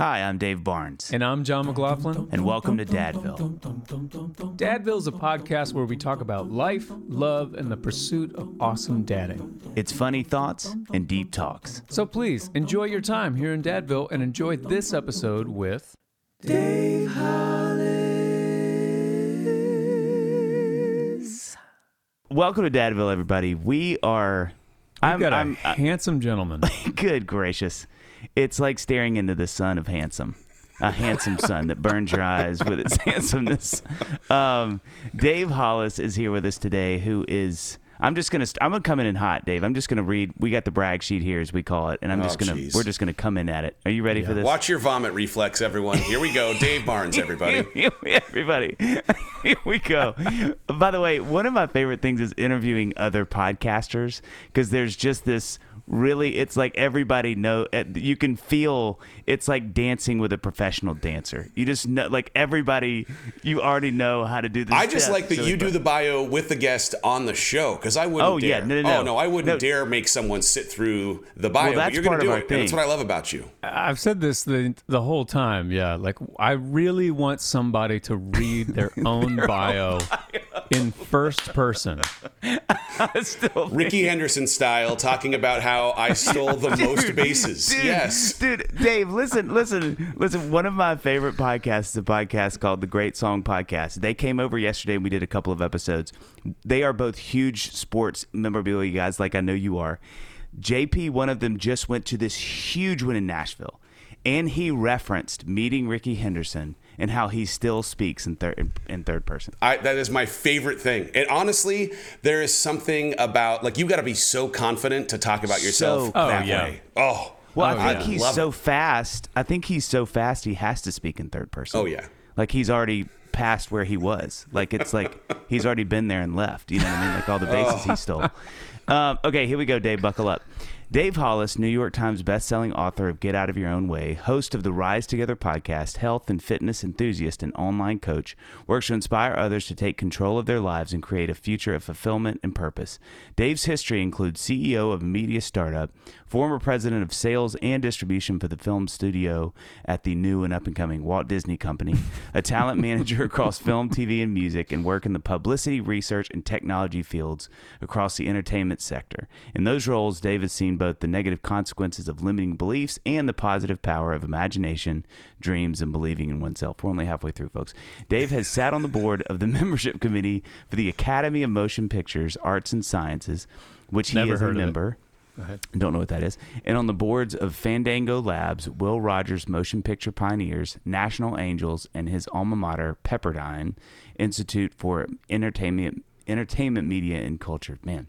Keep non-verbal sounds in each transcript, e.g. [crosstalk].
Hi, I'm Dave Barnes, And I'm Jon McLaughlin. and welcome to Dadville. Dadville is a podcast where we talk about life, love, and the pursuit of awesome dadding. It's funny thoughts and deep talks. So please enjoy your time here in Dadville and enjoy this episode with Dave Hollis. Welcome to Dadville, everybody. We are. We've I'm, got a I'm uh, handsome gentleman. [laughs] good gracious. It's like staring into the sun of handsome. A handsome sun that burns your eyes with its [laughs] handsomeness. Um, Dave Hollis is here with us today, who is. I'm just gonna. I'm gonna come in hot, Dave. I'm just gonna read. We got the brag sheet here, as we call it, and I'm Oh, just gonna. jeez. We're just gonna come in at it. Are you ready for this? Watch your vomit reflex, everyone. Here we go. [laughs] Dave Barnes, everybody. [laughs] Everybody, here we go. By the way, one of my favorite things is interviewing other podcasters because there's just this really. It's like everybody know. You can feel it's like dancing with a professional dancer. You just know, like everybody, you already know how to do this. I just like that you do the bio with the guest on the show because I wouldn't Oh, yeah. dare. No, no, no. Oh, no, I wouldn't No. dare make someone sit through the bio. Well, but that's you're going part to of do our it. And that's what I love about you. I've said this the the whole time. Yeah, like I really want somebody to read their [laughs] own bio in first person. [laughs] Still, Rickey Henderson style, talking about how I stole the [laughs] most bases. Dude, yes. dude, Dave, listen, listen, listen. One of my favorite podcasts is a podcast called the Great Song Podcast. They came over yesterday and we did a couple of episodes. They are both huge sports memorabilia guys, like I know you are. JP, one of them, just went to this huge win in Nashville, and he referenced meeting Rickey Henderson and how he still speaks in third in third person. I, that is my favorite thing. And honestly, there is something about like you got to be so confident to talk about yourself So- Oh, that yeah. way. Oh, Well, Oh, I think yeah. he's Love so it. fast. I think he's so fast he has to speak in third person. Oh, yeah. Like he's already past where he was. Like it's like [laughs] he's already been there and left. You know what I mean? Like all the bases Oh. he stole. [laughs] Um, okay, here we go, Dave. Buckle up. Dave Hollis, New York Times bestselling author of Get Out of Your Own Way, host of the Rise Together podcast, health and fitness enthusiast and online coach, works to inspire others to take control of their lives and create a future of fulfillment and purpose. Dave's history includes CEO of a media startup, former president of sales and distribution for the film studio at the new and up and coming Walt Disney Company, a talent [laughs] manager across film, TV, and music, and work in the publicity, research, and technology fields across the entertainment sector. In those roles, Dave has seen both the negative consequences of limiting beliefs and the positive power of imagination, dreams, and believing in oneself. We're only halfway through, folks. Dave has sat on the board of the [laughs] membership committee for the Academy of Motion Pictures, Arts, and Sciences, which he Never is a heard of it. member. Go ahead. Don't know what that is. And on the boards of Fandango Labs, Will Rogers Motion Picture Pioneers, National Angels, and his alma mater, Pepperdine Institute for Entertainment, Entertainment Media and Culture. Man,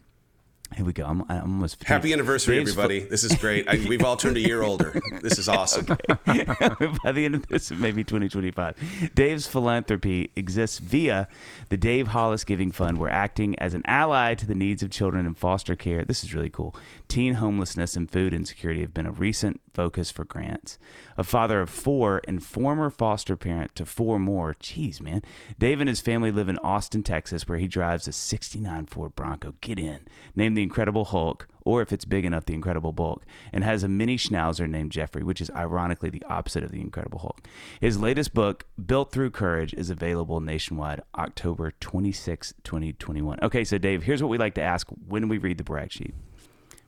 here we go. I'm, I'm almost happy anniversary, Dave's everybody. This is great. I, we've all turned a year older. [laughs] This is awesome. [laughs] by the end of this, maybe 2025. Dave's philanthropy exists via the Dave Hollis Giving Fund, We're acting as an ally to the needs of children in foster care. This is really cool. Teen homelessness and food insecurity have been a recent focus for grants. A father of four and former foster parent to four more. Jeez, man. Dave and his family live in Austin, Texas, where he drives a 69 Ford Bronco. Get in. Named the Incredible Hulk or if it's big enough, the Incredible Bulk, and has a mini schnauzer named Jeffrey, which is ironically the opposite of the Incredible Hulk. His latest book, Built Through Courage, is available nationwide October 26, 2021. Okay, so Dave, here's what we like to ask when we read the brag sheet.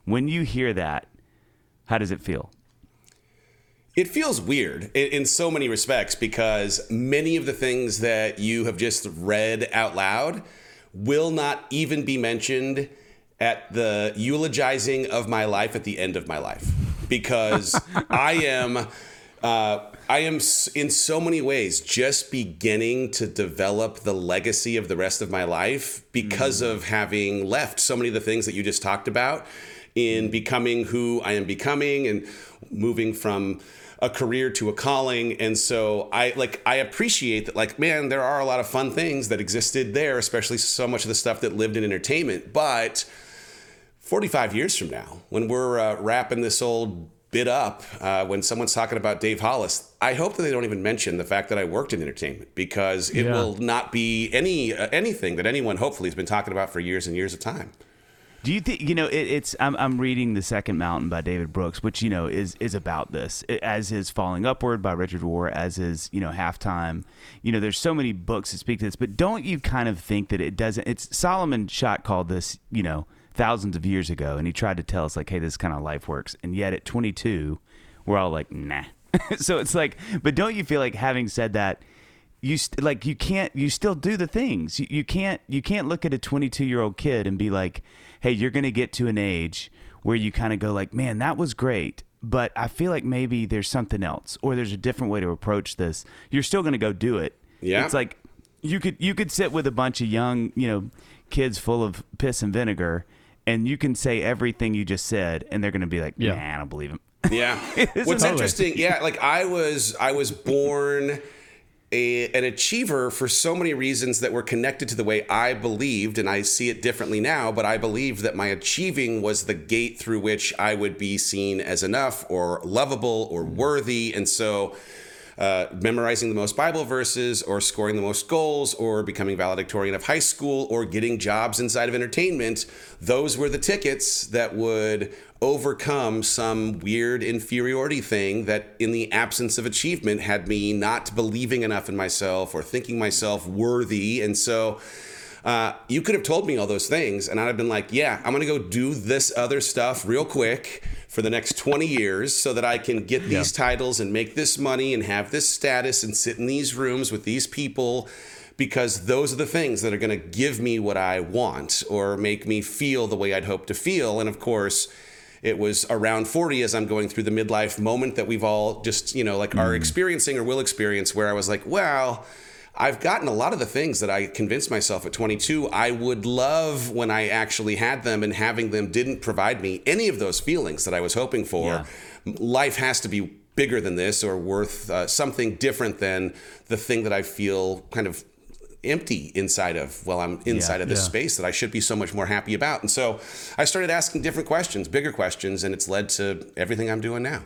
When you hear that, how does it feel? It feels weird in, in so many respects because many of the things that you have just read out loud will not even be mentioned at the eulogizing of my life at the end of my life because [laughs] I am. Uh, I am in so many ways just beginning to develop the legacy of the rest of my life because of having left so many of the things that you just talked about in becoming who I am becoming and moving from a career to a calling. And so i like i appreciate that like man there are a lot of fun things that existed there especially so much of the stuff that lived in entertainment. But 45 years from now when we're uh, wrapping this old bit up uh, when someone's talking about dave hollis i hope that they don't even mention the fact that i worked in entertainment because it Yeah. will not be any uh, anything that anyone hopefully has been talking about for years and years of time Do you think you know it, it's? I'm, I'm reading the Second Mountain by David Brooks, which you know is is about this, as is Falling Upward by Richard Rohr, as is you know Halftime. You know, there's so many books that speak to this, but don't you kind of think that it doesn't? It's Solomon Schott called this, you know, thousands of years ago, and he tried to tell us like, hey, this kind of life works, and yet at 22, we're all like, nah. [laughs] so it's like, but don't you feel like having said that? you st- like you can't you still do the things you, you can't you can't look at a 22 year old kid and be like hey you're gonna get to an age where you kind of go like man that was great but i feel like maybe there's something else or there's a different way to approach this you're still gonna go do it Yeah. it's like you could you could sit with a bunch of young you know kids full of piss and vinegar and you can say everything you just said and they're gonna be like Yeah. nah i don't believe him Yeah. [laughs] What's that- interesting, yeah, like I was I was born a, an achiever for so many reasons that were connected to the way I believed, and I see it differently now, but I believed that my achieving was the gate through which I would be seen as enough or lovable or worthy. And so uh, memorizing the most Bible verses, or scoring the most goals, or becoming valedictorian of high school, or getting jobs inside of entertainment. Those were the tickets that would overcome some weird inferiority thing that, in the absence of achievement, had me not believing enough in myself or thinking myself worthy. And so, uh, you could have told me all those things, and I'd have been like, yeah, I'm gonna go do this other stuff real quick for the next 20 years so that I can get these titles and make this money and have this status and sit in these rooms with these people because those are the things that are gonna give me what I want or make me feel the way I'd hope to feel. And of course, it was around 40 as I'm going through the midlife moment that we've all just, you know, like are mm. experiencing or will experience where I was like, well, I've gotten a lot of the things that I convinced myself at 22 I would love when I actually had them, and having them didn't provide me any of those feelings that I was hoping for. Life has to be bigger than this or worth uh, something different than the thing that I feel kind of empty inside of well i'm inside of this yeah. space that i should be so much more happy about and so i started asking different questions bigger questions and it's led to everything i'm doing now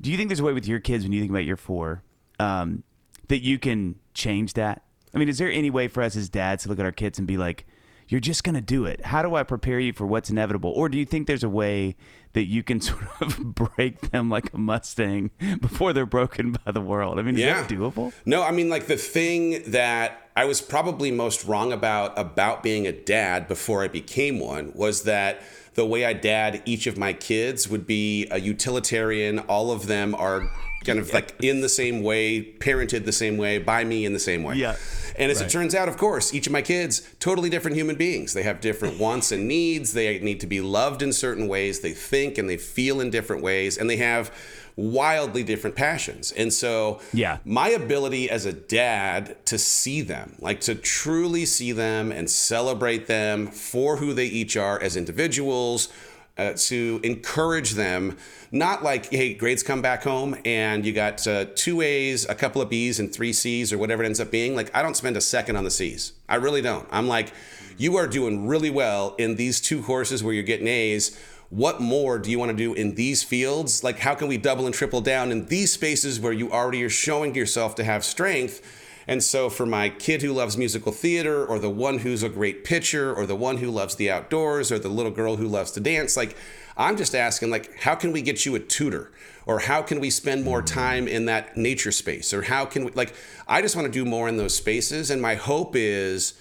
Do you think there's a way with your kids when you think about your four um, that you can change that? I mean, is there any way for us as dads to look at our kids and be like, "You're just gonna do it"? How do I prepare you for what's inevitable? Or do you think there's a way that you can [laughs] sort of break them like a Mustang before they're broken by the world? I mean, is Yeah. that doable? No, I mean like the thing that I was probably most wrong about about being a dad before I became one was that the way I dad each of my kids would be a utilitarian. All of them are kind of like in the same way, parented the same way, by me in the same way. Yeah. And as it turns out, of course, each of my kids, totally different human beings. They have different [laughs] wants and needs. They need to be loved in certain ways. They think and they feel in different ways. And they have wildly different passions. And so, Yeah. my ability as a dad to see them, like to truly see them and celebrate them for who they each are as individuals, uh, to encourage them, not like, hey, grades come back home and you got uh, two A's, a couple of B's, and three C's, or whatever it ends up being. Like, I don't spend a second on the C's. I really don't. I'm like, you are doing really well in these two courses where you're getting A's. What more do you want to do in these fields? Like, how can we double and triple down in these spaces where you already are showing yourself to have strength? And so, for my kid who loves musical theater, or the one who's a great pitcher, or the one who loves the outdoors, or the little girl who loves to dance, like, I'm just asking, like, how can we get you a tutor? Or how can we spend more time in that nature space? Or how can we, like, I just want to do more in those spaces. And my hope is,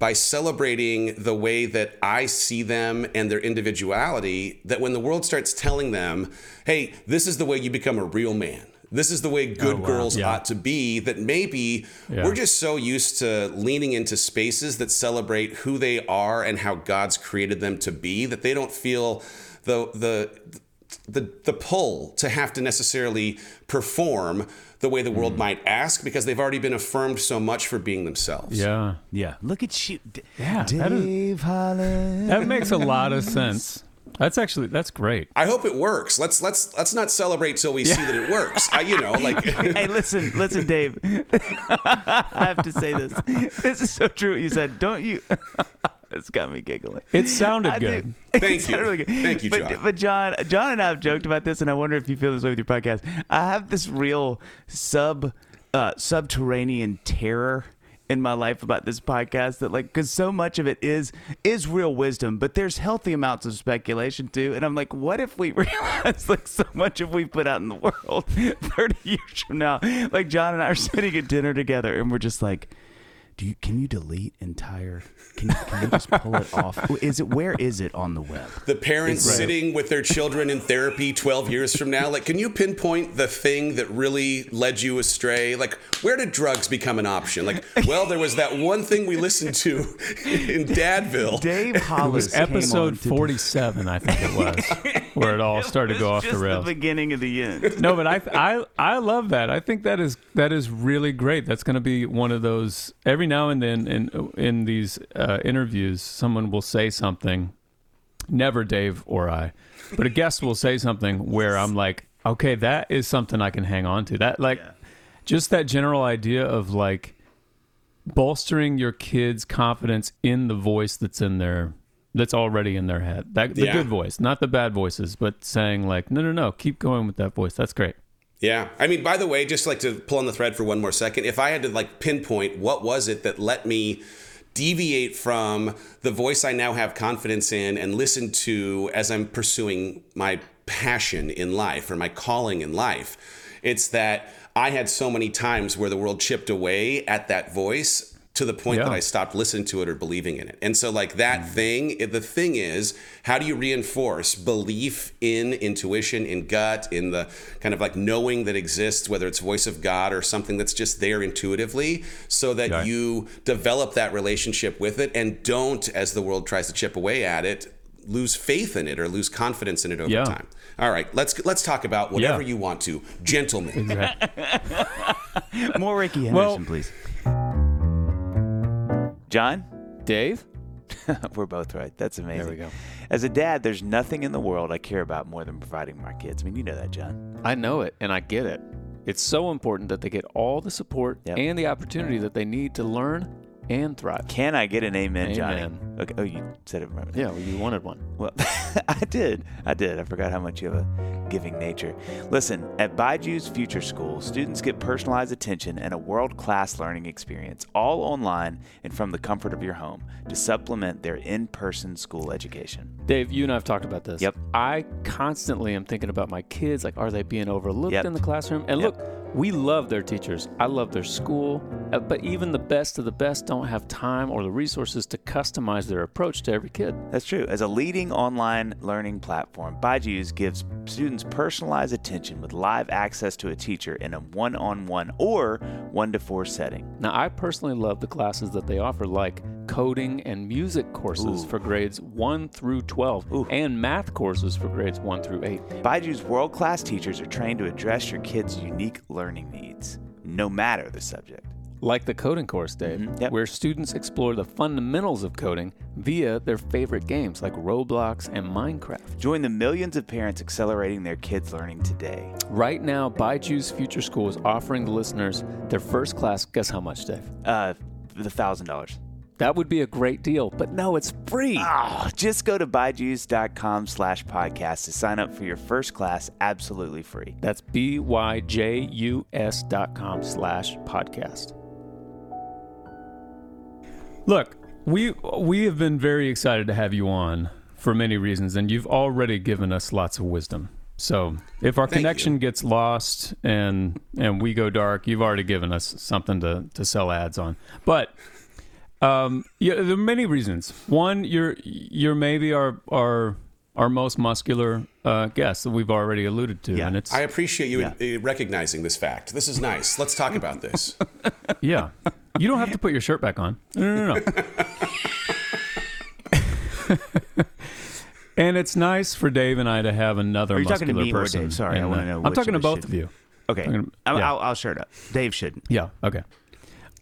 by celebrating the way that I see them and their individuality, that when the world starts telling them, hey, this is the way you become a real man. This is the way good wow. girls Yeah. ought to be. That maybe Yeah. we're just so used to leaning into spaces that celebrate who they are and how God's created them to be that they don't feel the the the the pull to have to necessarily perform the way the world Mm. might ask because they've already been affirmed so much for being themselves. Yeah. Yeah. Look at you, D- Yeah, that is- Dave Holland. That makes a lot of sense. That's actually that's great. I hope it works. Let's let's let's not celebrate till we see that it works. I, you know, like [laughs] hey, listen, listen, Dave. I have to say this. This is so true. What you said, don't you? [laughs] it's got me giggling. It sounded I good. [laughs] think- Thank you. really good. Thank you, but, Jon. But Jon, Jon and I have joked about this, and I wonder if you feel this way with your podcast. I have this real sub, uh, subterranean terror in my life about this podcast that like because so much of it is is real wisdom, but there's healthy amounts of speculation too. And I'm like, what if we [laughs] realize like so much of we put out in the world [laughs] 30 years from now? Like Jon and I are sitting at dinner together, and we're just like do you can you delete entire can you, can you just pull it off is it where is it on the web The parents sitting with their children in therapy 12 years from now, like, can you pinpoint the thing that really led you astray? Like, where did drugs become an option? Like, well, there was that one thing we listened to [laughs] in Dadville. dave [laughs] hollis came on Episode to- 47, I think it was, where it all [laughs] started to go off Just the rails. the beginning of the end no, but I, I I love that. I think that is that is really great. That's going to be one of those. Every now and then in in these uh, interviews, someone will say something. Never Dave or I, but a guest will say something where I'm like, okay, that is something I can hang on to. That like, just that general idea of like bolstering your kids' confidence in the voice that's in their that's already in their head. That the Yeah. good voice, not the bad voices, but saying like, no, no, no, keep going with that voice. That's great. Yeah. I mean, by the way, just like to pull on the thread for one more second, if I had to like pinpoint what was it that let me deviate from the voice I now have confidence in and listen to as I'm pursuing my passion in life or my calling in life, it's that I had so many times where the world chipped away at that voice to the point that I stopped listening to it or believing in it. And so, like that mm-hmm. thing, the thing is, how do you reinforce belief in intuition, in gut, in the kind of like knowing that exists, whether it's voice of God or something that's just there intuitively, so that Right. you develop that relationship with it and don't, as the world tries to chip away at it, lose faith in it or lose confidence in it over Yeah. time. All right, let's let's talk about whatever Yeah. you want to, gentlemen. [laughs] more rickey henderson Well- please jon Dave? [laughs] we're both right that's amazing There we go. as a dad there's nothing in the world i care about more than providing my kids i mean you know that jon I know it and I get it. It's so important that they get all the support Yep. and the opportunity that they need to learn and thrive. can i get an amen, johnny Amen. Okay oh you said it right Yeah, well, you wanted one. Well, [laughs] I did. I did. I forgot how much you have a giving nature. Listen, at BYJU'S Future School, students get personalized attention and a world class learning experience, all online and from the comfort of your home, to supplement their in person school education. Dave, you and I have talked about this. Yep. I constantly am thinking about my kids. Like, are they being overlooked Yep. in the classroom? And Yep. look, we love their teachers. I love their school. uh, But even the best of the best don't have time or the resources to customize their approach to every kid. That's true. As a leading online learning platform, BYJU'S gives students personalized attention with live access to a teacher in a one on one or one to four setting. Now, I personally love the classes that they offer, like coding and music courses Ooh. for grades 1 through 12, Ooh. and math courses for grades 1 through 8. BYJU'S world class teachers are trained to address your kids' unique learning needs, no matter the subject. Like the coding course, Dave, Mhm, yep. where students explore the fundamentals of coding via their favorite games like Roblox and Minecraft. Join the millions of parents accelerating their kids' learning today. Right now, BYJU'S Future School is offering the listeners their first class. Guess how much, Dave? Uh, the thousand dollars. That would be a great deal, but no, it's free. Oh, just go to byjus.com slash podcast to sign up for your first class absolutely free. That's B-Y-J-U-S dot com slash podcast. Look, we we have been very excited to have you on for many reasons, and you've already given us lots of wisdom. So if our Thank connection you. gets lost and and we go dark, you've already given us something to to sell ads on. But um, yeah, there are many reasons. One, you're you're maybe our our our most muscular uh, guest that we've already alluded to, Yeah. and it's I appreciate you Yeah. uh, recognizing this fact. This is nice. Let's talk about this. [laughs] Yeah. You don't have to put your shirt back on. No, no, no. no. [laughs] and it's nice for Dave and I to have another Are you talking to muscular me or person. Dave? Sorry, I want to know. I'm talking to both should- of you. Okay, I'm gonna- I'll, yeah. I'll, I'll shirt up. Dave shouldn't. Yeah. Okay.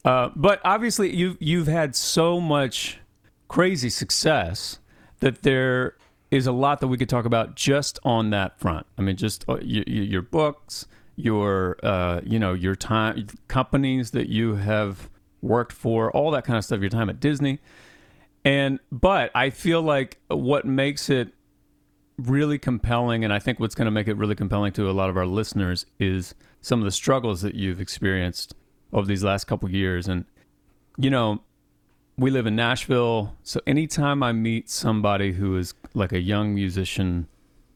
Uh, but obviously, you've you've had so much crazy success that there is a lot that we could talk about just on that front. I mean, just uh, your, your books, your uh, you know your time, companies that you have worked for, all that kind of stuff. Your time at Disney, and but I feel like what makes it really compelling, and I think what's going to make it really compelling to a lot of our listeners is some of the struggles that you've experienced over these last couple years. And you know, we live in Nashville, so anytime I meet somebody who is like a young musician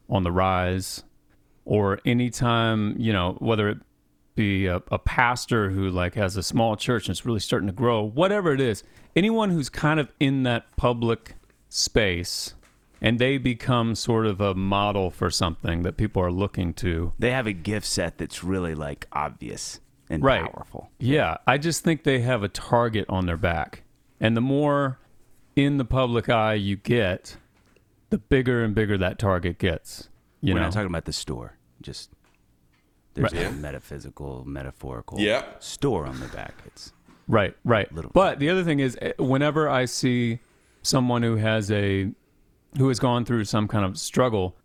on the rise, or anytime you know whether it be a, a pastor who like has a small church and it's really starting to grow, whatever it is, anyone who's kind of in that public space and they become sort of a model for something that people are looking to. They have a gift set that's really like obvious and Right. powerful. Yeah, I just think they have a target on their back. And the more in the public eye you get, the bigger and bigger that target gets. You We're know, not talking about the store. Just there's Right. a metaphysical, metaphorical Yeah. store on the back. It's right, right. Little- But the other thing is, eh, whenever I see someone who has a who has gone through some kind of struggle,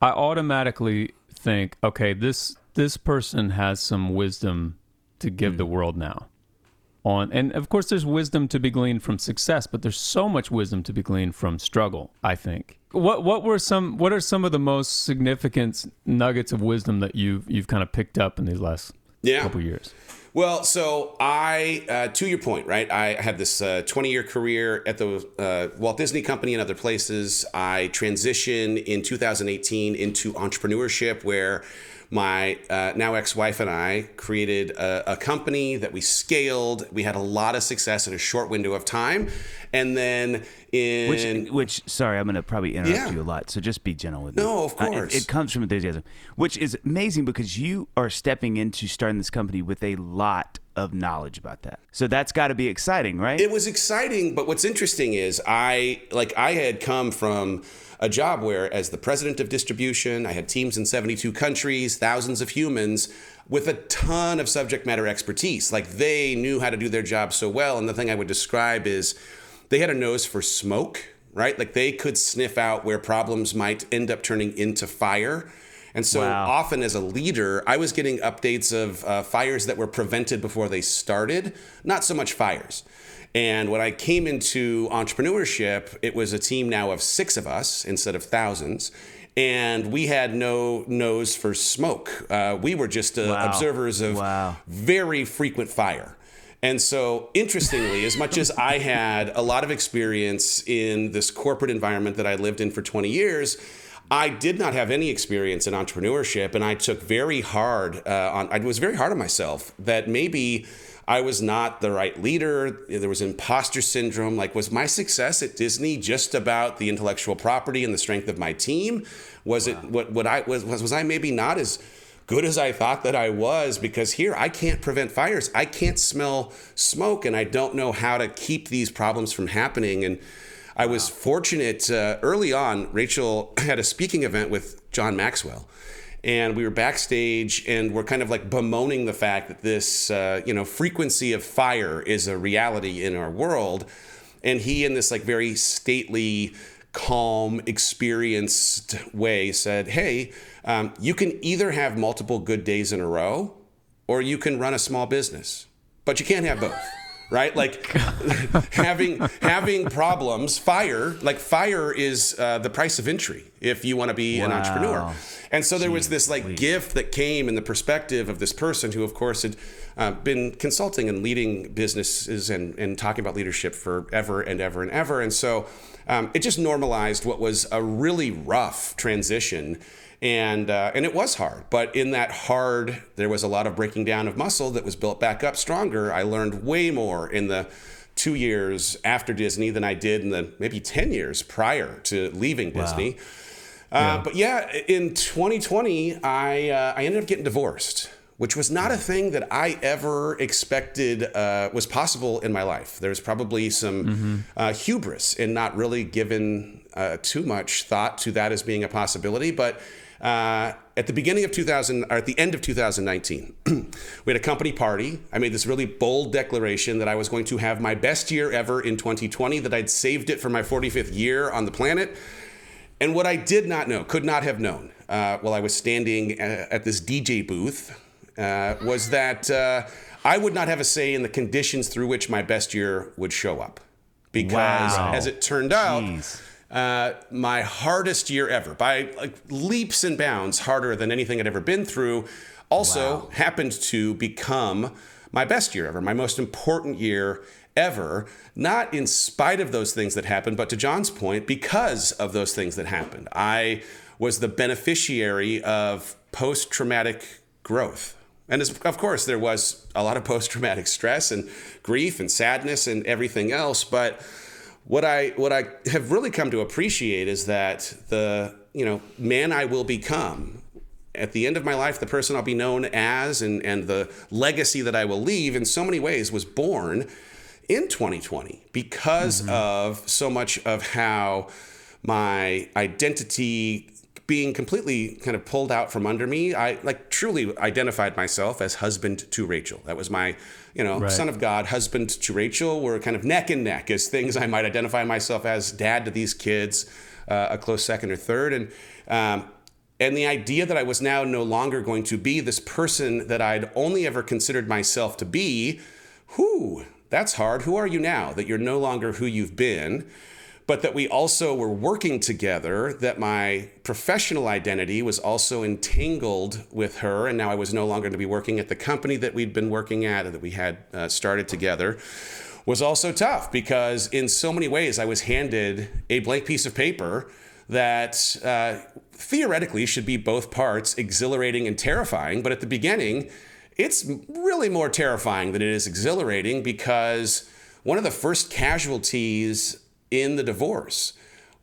I automatically think, okay, this this person has some wisdom to give the world now. On and of course, there's wisdom to be gleaned from success, but there's so much wisdom to be gleaned from struggle. I think. What what were some what are some of the most significant nuggets of wisdom that you've you've kind of picked up in these last Yeah. couple years? Well, so I, uh, to your point, right? I had this 20 year career at the uh, Walt Disney Company and other places. I transitioned in 2018 into entrepreneurship, where my uh, now ex wife and I created a, a company that we scaled. We had a lot of success in a short window of time. And then in. which, which sorry, I'm going to probably interrupt Yeah. you a lot. So just be gentle with me. No, of Uh, it- course. it, comes from enthusiasm, which is amazing because you are stepping into starting this company with a lot of knowledge about that. So that's got to be exciting, right? It was exciting, but what's interesting is I like I had come from a job where as the president of distribution, I had teams in 72 countries, thousands of humans with a ton of subject matter expertise. Like they knew how to do their job so well and the thing I would describe is they had a nose for smoke, right? Like they could sniff out where problems might end up turning into fire. And so Wow. often as a leader, I was getting updates of uh, fires that were prevented before they started, not so much fires. And when I came into entrepreneurship, it was a team now of six of us instead of thousands. And we had no nose for smoke. Uh, we were just uh, Wow. observers of Wow. very frequent fire. And so, interestingly, as much as I had a lot of experience in this corporate environment that I lived in for 20 years, I did not have any experience in entrepreneurship, and I took very hard uh, on. I was very hard on myself that maybe I was not the right leader. There was imposter syndrome. Like, was my success at Disney just about the intellectual property and the strength of my team? Was it what? What I was was was I maybe not as good as I thought that I was because here I can't prevent fires. I can't smell smoke and I don't know how to keep these problems from happening. And I was fortunate uh, early on, Rachel [clears throat] had a speaking event with John Maxwell. And we were backstage and we're kind of like bemoaning the fact that this, uh, you know, frequency of fire is a reality in our world. And he, in this like very stately, calm, experienced way, said, Hey, um, you can either have multiple good days in a row or you can run a small business, but you can't have both. Right, like [laughs] having having problems. Fire, like fire, is uh, the price of entry if you want to be an entrepreneur. And so there was this like gift that came in the perspective of this person who, of course, had uh, been consulting and leading businesses and, and talking about leadership forever and ever and ever. And so um, it just normalized what was a really rough transition. And, uh, and it was hard, but in that hard, there was a lot of breaking down of muscle that was built back up stronger. I learned way more in the two years after Disney than I did in the maybe 10 years prior to leaving Disney. Uh, But yeah, in 2020, I uh, I ended up getting divorced, which was not a thing that I ever expected uh, was possible in my life. There's probably some uh, hubris in not really giving uh, too much thought to that as being a possibility, but. Uh, at the beginning of 2000, or at the end of 2019, [clears throat] we had a company party. I made this really bold declaration that I was going to have my best year ever in 2020, that I'd saved it for my 45th year on the planet. And what I did not know, could not have known, uh, while I was standing uh, at this DJ booth, uh, was that uh, I would not have a say in the conditions through which my best year would show up. Because Wow. as it turned out, Jeez. Uh, my hardest year ever, by like leaps and bounds harder than anything I'd ever been through, also happened to become my best year ever, my most important year ever, not in spite of those things that happened, but to Jon's point, because of those things that happened. I was the beneficiary of post traumatic growth. And as, of course, there was a lot of post traumatic stress and grief and sadness and everything else. But what I what I have really come to appreciate is that the you know man I will become at the end of my life, the person I'll be known as and, and the legacy that I will leave in so many ways was born in 2020 because mm-hmm. of so much of how my identity being completely kind of pulled out from under me, I like truly identified myself as husband to Rachel. That was my, you know, right. son of God, husband to Rachel. Were kind of neck and neck as things I might identify myself as dad to these kids, uh, a close second or third, and um, and the idea that I was now no longer going to be this person that I'd only ever considered myself to be. Whoo, that's hard. Who are you now that you're no longer who you've been? But that we also were working together, that my professional identity was also entangled with her. And now I was no longer going to be working at the company that we'd been working at and that we had uh, started together was also tough because in so many ways I was handed a blank piece of paper that uh, theoretically should be both parts exhilarating and terrifying. But at the beginning, it's really more terrifying than it is exhilarating because one of the first casualties in the divorce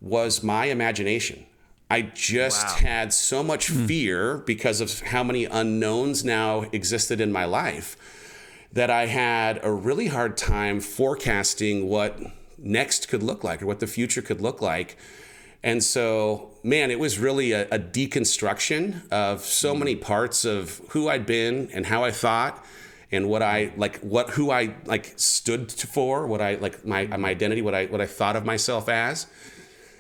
was my imagination. I just wow. had so much hmm. fear because of how many unknowns now existed in my life that I had a really hard time forecasting what next could look like or what the future could look like. And so, man, it was really a, a deconstruction of so many parts of who I'd been and how I thought and what I like, what who I like stood for, what I like my my identity, what I what I thought of myself as.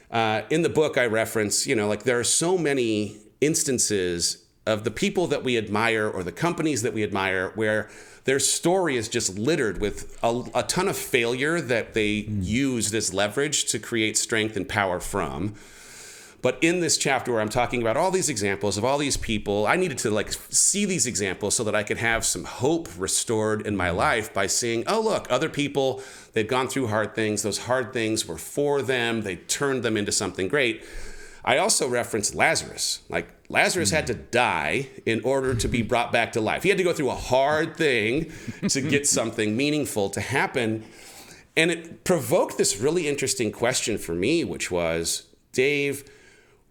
Uh, in the book, I reference, you know, like there are so many instances of the people that we admire or the companies that we admire where their story is just littered with a, a ton of failure that they mm. used as leverage to create strength and power from. But in this chapter where I'm talking about all these examples of all these people, I needed to like see these examples so that I could have some hope restored in my life by seeing, oh, look, other people, they've gone through hard things. Those hard things were for them, they turned them into something great. I also referenced Lazarus. Like, Lazarus had to die in order to be brought back to life. He had to go through a hard thing to get [laughs] something meaningful to happen. And it provoked this really interesting question for me, which was Dave,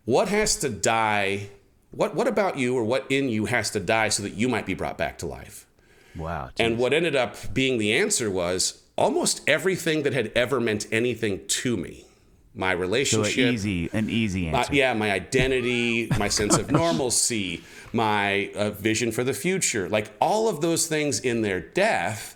what has to die? What, what about you or what in you has to die so that you might be brought back to life? Wow. Geez. And what ended up being the answer was almost everything that had ever meant anything to me my relationship. So easy, an easy answer. yeah, my identity, [laughs] my sense of normalcy, my uh, vision for the future, like all of those things in their death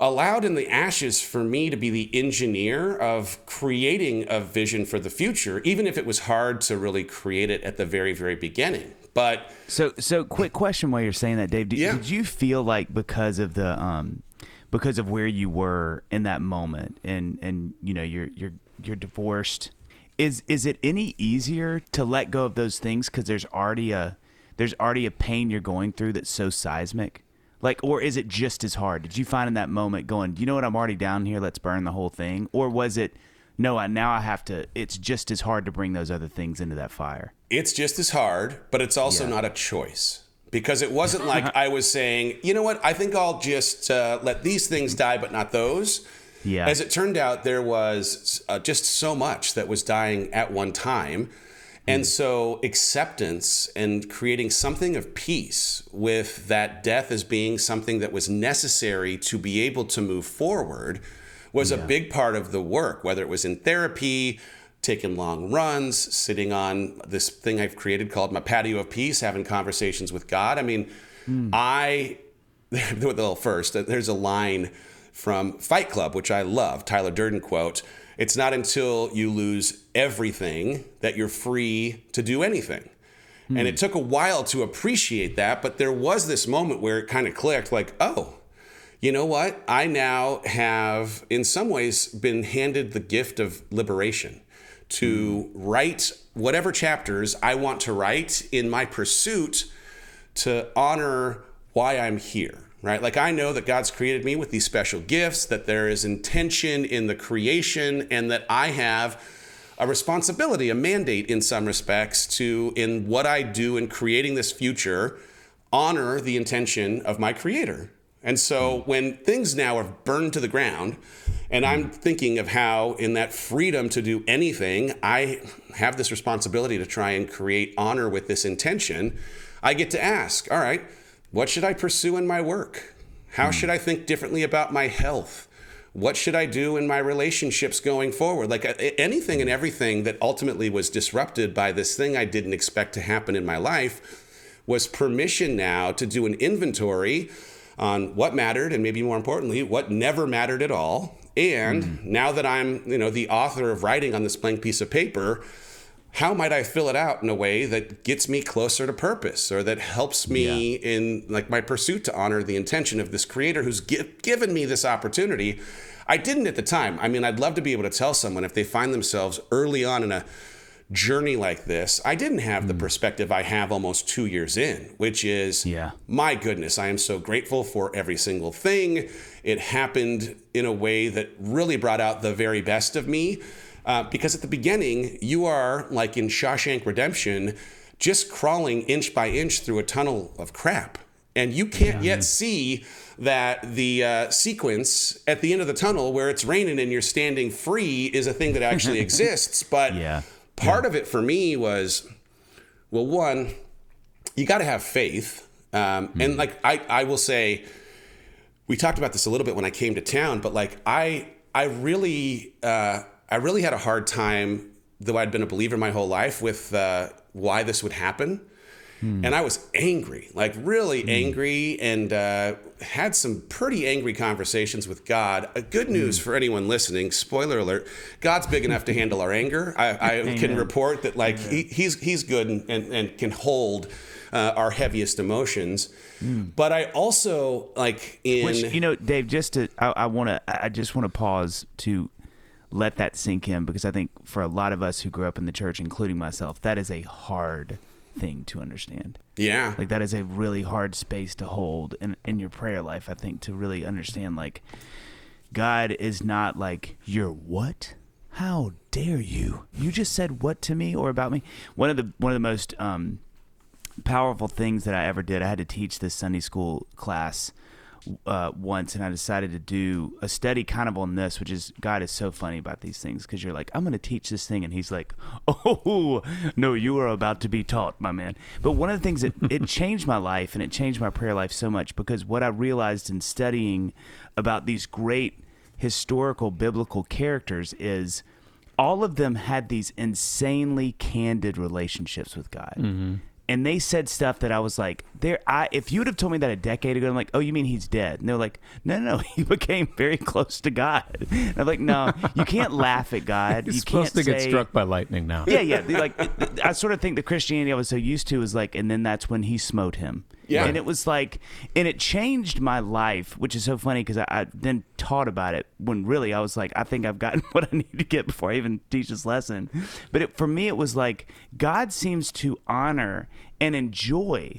allowed in the ashes for me to be the engineer of creating a vision for the future, even if it was hard to really create it at the very, very beginning. But so, so quick question while you're saying that, Dave. Did, yeah. did you feel like because of the um, because of where you were in that moment, and and you know you're you're you're divorced, is is it any easier to let go of those things because there's already a there's already a pain you're going through that's so seismic? Like, or is it just as hard? Did you find in that moment going, you know what, I'm already down here, let's burn the whole thing? Or was it, no, I, now I have to, it's just as hard to bring those other things into that fire? It's just as hard, but it's also yeah. not a choice. Because it wasn't like [laughs] I was saying, you know what, I think I'll just uh, let these things die, but not those. Yeah. As it turned out, there was uh, just so much that was dying at one time and so, acceptance and creating something of peace with that death as being something that was necessary to be able to move forward was yeah. a big part of the work, whether it was in therapy, taking long runs, sitting on this thing I've created called my patio of peace, having conversations with God. I mean, mm. I, [laughs] well, first, there's a line from Fight Club, which I love, Tyler Durden quote it's not until you lose everything that you're free to do anything. And it took a while to appreciate that, but there was this moment where it kind of clicked like, oh, you know what? I now have, in some ways, been handed the gift of liberation to write whatever chapters I want to write in my pursuit to honor why I'm here right? Like I know that God's created me with these special gifts, that there is intention in the creation, and that I have a responsibility, a mandate in some respects to, in what I do in creating this future, honor the intention of my creator. And so when things now are burned to the ground, and I'm thinking of how, in that freedom to do anything, I have this responsibility to try and create honor with this intention, I get to ask, all right, what should I pursue in my work? How hmm. should I think differently about my health? What should I do in my relationships going forward? Like anything and everything that ultimately was disrupted by this thing I didn't expect to happen in my life was permission now to do an inventory on what mattered and maybe more importantly, what never mattered at all. And mm. now that I'm, you know, the author of writing on this blank piece of paper, how might I fill it out in a way that gets me closer to purpose or that helps me yeah. in like my pursuit to honor the intention of this creator who's gi- given me this opportunity. I didn't at the time. I mean, I'd love to be able to tell someone if they find themselves early on in a journey like this, I didn't have the hmm. perspective I have almost two years in, which is, yeah. my goodness, I am so grateful for every single thing. It happened in a way that really brought out the very best of me. Uh, because at the beginning, you are like in Shawshank Redemption, just crawling inch by inch through a tunnel of crap. And you can't yeah. yet see that the uh, sequence at the end of the tunnel where it's raining and you're standing free is a thing that actually [laughs] exists. But yeah. part yeah. of it for me was, well, one, you got to have faith. Um, mm. And like I, I will say, we talked about this a little bit when I came to town, but like I, I really, uh, I really had a hard time, though I'd been a believer my whole life, with uh, why this would happen. Hmm. And I was angry, like really hmm. angry, and uh, had some pretty angry conversations with God. Uh, good hmm. news for anyone listening. Spoiler alert: God's big enough to handle our anger. I, I [laughs] can report that, like he, he's he's good and, and, and can hold uh, our heaviest emotions. Mm. But I also like in Which, you know, Dave. Just to, I, I want to, I just want to pause to let that sink in because I think for a lot of us who grew up in the church, including myself, that is a hard thing to understand. Yeah. Like that is a really hard space to hold in in your prayer life, I think, to really understand like God is not like you're what? How dare you? You just said what to me or about me? One of the one of the most um, powerful things that I ever did, I had to teach this Sunday school class uh, once, and I decided to do a study kind of on this, which is God is so funny about these things because you're like, I'm going to teach this thing, and He's like, [laughs] Oh no, you are about to be taught, my man. But one of the things that [laughs] it changed my life and it changed my prayer life so much because what I realized in studying about these great historical biblical characters is all of them had these insanely candid relationships with God. Mm-hmm and they said stuff that I was like, there. I if you would have told me that a decade ago, I'm like, oh, you mean he's dead? And they're like, no, no, no, [laughs] he became very close to God. [laughs] And I'm like, no, you can't laugh at God. He's you supposed can't to say, get struck by lightning now. Yeah, yeah. Like I sort of think the Christianity I was so used to is like, and then that's when he smote him. Yeah. And it was like, and it changed my life, which is so funny because I, I, then taught about it when really I was like, I think I've gotten [laughs] what I need to get before I even teach this lesson. But it, for me, it was like, God seems to honor and enjoy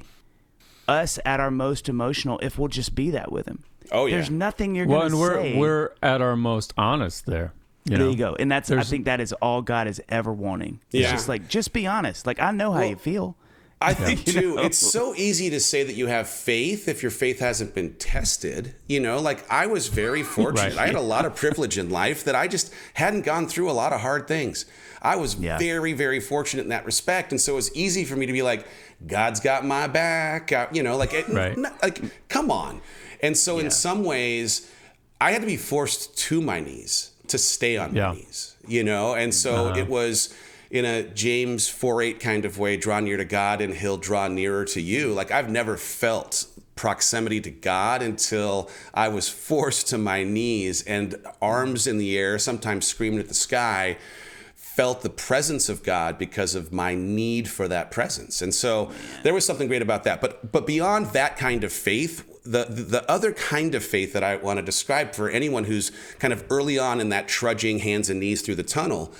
us at our most emotional if we'll just be that with Him. Oh, yeah. There's nothing you're well, going to say. Well, and we're, we're at our most honest there. You there you go. And that's, There's, I think that is all God is ever wanting. It's yeah. just like, just be honest. Like, I know how well, you feel. I think [laughs] too, know? it's so easy to say that you have faith if your faith hasn't been tested. You know, like I was very [laughs] fortunate. right. I had a lot of privilege in life that I just hadn't gone through a lot of hard things. I was yeah. very, very fortunate in that respect. And so it was easy for me to be like, God's got my back. Uh, you know, like, it, right. like, come on. And so yeah. in some ways, I had to be forced to my knees to stay on yeah. my knees, you know? And so uh-huh. it was, in a James 4 8 kind of way, draw near to God and he'll draw nearer to you. Like I've never felt proximity to God until I was forced to my knees and arms in the air, sometimes screaming at the sky, felt the presence of God because of my need for that presence. And so there was something great about that. But but beyond that kind of faith, the the other kind of faith that I want to describe for anyone who's kind of early on in that trudging hands and knees through the tunnel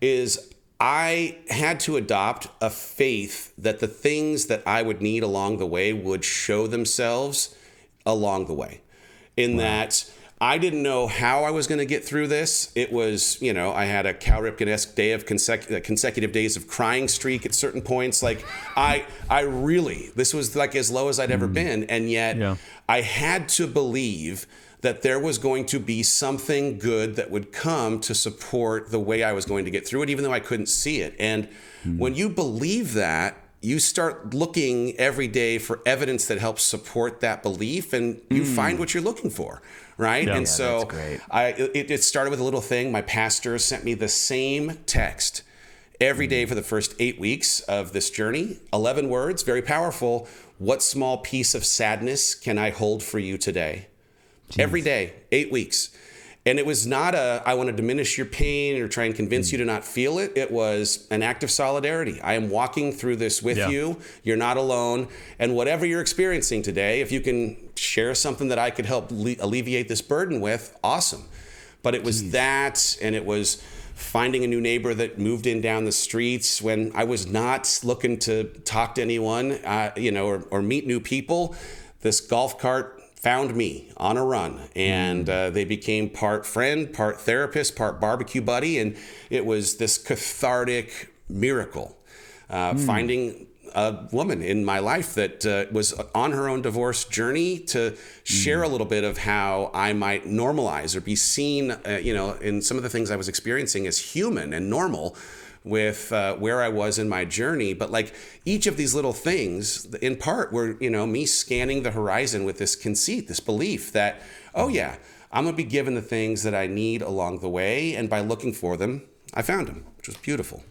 is I had to adopt a faith that the things that I would need along the way would show themselves along the way. In that I didn't know how I was going to get through this. It was, you know, I had a Cal Ripken-esque day of consecutive, uh, consecutive days of crying streak at certain points. Like [laughs] I, I really, this was like as low as I'd ever mm. been, and yet Yeah. I had to believe that there was going to be something good that would come to support the way I was going to get through it, even though I couldn't see it. And hmm. when you believe that, you start looking every day for evidence that helps support that belief, and you hmm. find what you're looking for, right? and Yeah, so. I it, it started with a little thing. My pastor sent me the same text every day hmm. for the first eight weeks of this journey. Eleven words, very powerful. What small piece of sadness can I hold for you today? Every day, eight weeks. And it was not a, I want to diminish your pain or try and convince you to not feel it. It was an act of solidarity. I am walking through this with Yeah. you. You're not alone. And whatever you're experiencing today, if you can share something that I could help le- alleviate this burden with, awesome. But it was that, and it was finding a new neighbor that moved in down the streets when I was not looking to talk to anyone, uh, you know, or, or meet new people. This golf cart found me on a run, and uh, they became part friend, part therapist, part barbecue buddy, and it was this cathartic miracle. Uh, Finding a woman in my life that uh, was on her own divorce journey to share a little bit of how I might normalize or be seen, uh, you know, in some of the things I was experiencing as human and normal with uh, where I was in my journey. But like each of these little things, in part, were, you know, me scanning the horizon with this conceit, this belief that, oh, yeah, I'm going to be given the things that I need along the way. And by looking for them, I found them, which was beautiful.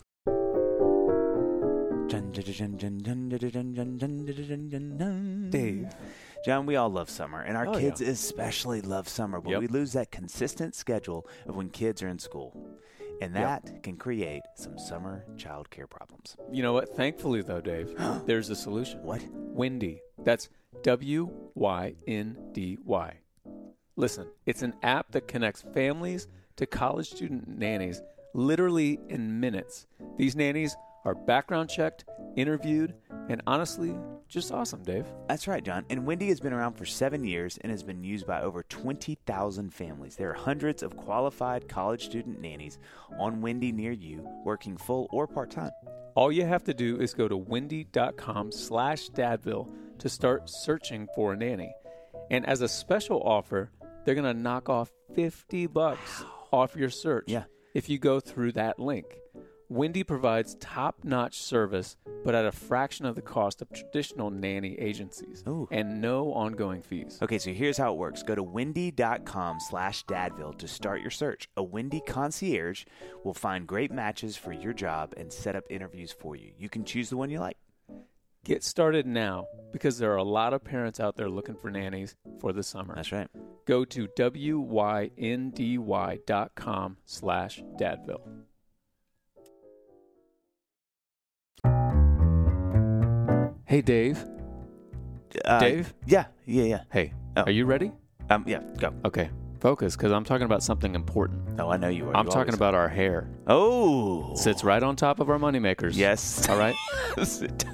Dave. Jon, we all love summer, and our Oh, kids yeah. especially love summer, but Yep. we lose that consistent schedule of when kids are in school. And that can create some summer childcare problems. You know what? Thankfully, though, Dave, [gasps] there's a solution. What? Wyndy. That's W Y N D Y. Listen, it's an app that connects families to college student nannies literally in minutes. These nannies are background checked, interviewed, and honestly, just awesome, Dave. That's right, Jon. And Wyndy has been around for seven years and has been used by over 20,000 families. There are hundreds of qualified college student nannies on Wyndy near you, working full or part time. All you have to do is go to wyndy.com slash dadville to start searching for a nanny. And as a special offer, they're going to knock off 50 bucks off your search Yeah. if you go through that link. Wyndy provides top-notch service, but at a fraction of the cost of traditional nanny agencies Ooh. and no ongoing fees. Okay, so here's how it works. Go to wyndy.com slash dadville to start your search. A Wyndy concierge will find great matches for your job and set up interviews for you. You can choose the one you like. Get started now because there are a lot of parents out there looking for nannies for the summer. That's right. go to wyndy.com slash dadville. Hey, Dave. Uh, Dave? Yeah, yeah, yeah. Hey, Oh. are you ready? Um, yeah, go. Okay, focus because I'm talking about something important. Oh, I know you are. I'm You talking always- about our hair. Oh. Sits right on top of our moneymakers. Yes. All right. [laughs]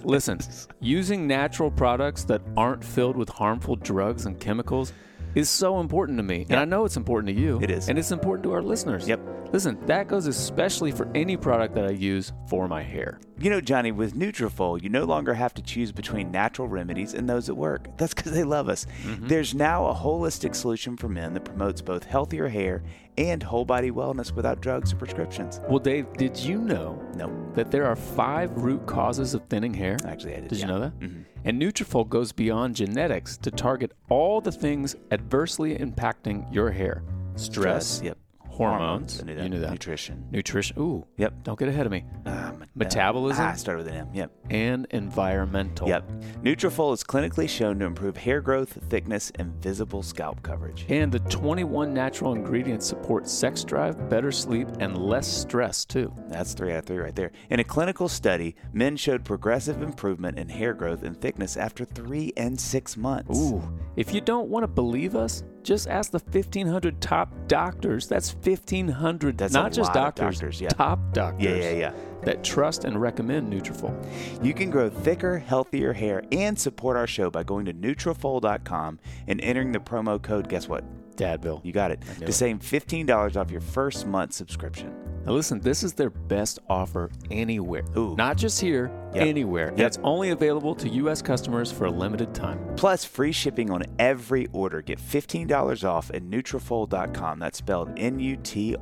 Listen, using natural products that aren't filled with harmful drugs and chemicals is so important to me. And I know it's important to you. It is. And it's important to our listeners. Yep. Listen, that goes especially for any product that I use for my hair. You know, Johnny, with Nutrafol, you no longer have to choose between natural remedies and those that work. That's because they love us. Mm-hmm. There's now a holistic solution for men that promotes both healthier hair and whole body wellness without drugs or prescriptions. Well, Dave, did you know No, that there are five root causes of thinning hair? actually, I did. Did yeah. you know that? Mhm. And Nutrafol goes beyond genetics to target all the things adversely impacting your hair: stress, Yep. Hormones. I knew that. You knew that. Nutrition. nutrition. Ooh, Yep. don't get ahead of me. Um, Metabolism? Ah, started with an M. Yep. And environmental. Yep. Nutrafol is clinically shown to improve hair growth, thickness, and visible scalp coverage. And the 21 natural ingredients support sex drive, better sleep, and less stress too. That's three out of three right there. In a clinical study, men showed progressive improvement in hair growth and thickness after three and six months. Ooh. If you don't want to believe us, just ask the 1,500 top doctors. That's 1,500. That's not just doctors, doctors, yeah. top doctors. Yeah, yeah, yeah. that trust and recommend Nutrafol. You can grow thicker, healthier hair and support our show by going to Nutrafol.com and entering the promo code, guess what? Dadville. You got it. To save $15 off your first month subscription. Now listen, this is their best offer anywhere. Ooh. Not just here, Yep. anywhere. Yep. it's only available to U.S. customers for a limited time. Plus, free shipping on every order. Get $15 off at Nutrafol.com. That's spelled N-U-T-R-A-F-O-L.com.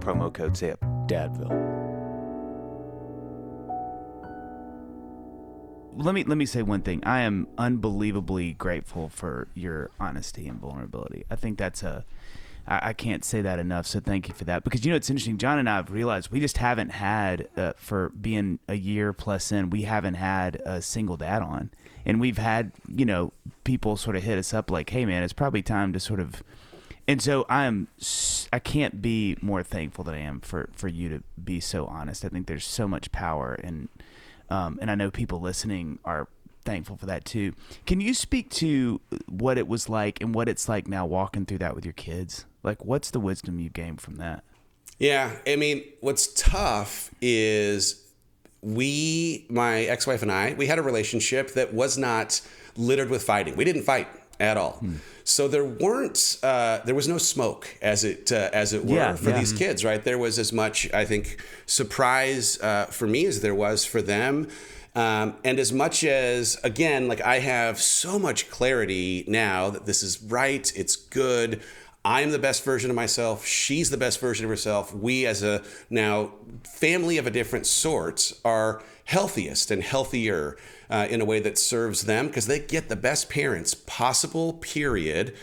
Promo code SIP. Dadville. let me let me say one thing. I am unbelievably grateful for your honesty and vulnerability. I think that's a I, I can't say that enough. So thank you for that. Because you know it's interesting. Jon and I have realized we just haven't had uh, for being a year plus in. We haven't had a single dad on, and we've had you know people sort of hit us up like, "Hey man, it's probably time to sort of." And so I'm I can't be more thankful than I am for for you to be so honest. I think there's so much power and, um, and I know people listening are thankful for that too. Can you speak to what it was like and what it's like now walking through that with your kids? Like, what's the wisdom you gained from that? Yeah, I mean, what's tough is we, my ex-wife and I, we had a relationship that was not littered with fighting. We didn't fight at all. So there weren't, uh, there was no smoke as it uh, as it were Yeah, for yeah. these kids, right? There was as much, I think, surprise uh, for me as there was for them. Um, and as much as, again, like I have so much clarity now that this is right, it's good. I'm the best version of myself. She's the best version of herself. We, as a now family of a different sort, are healthiest and healthier uh, in a way that serves them because they get the best parents possible, period.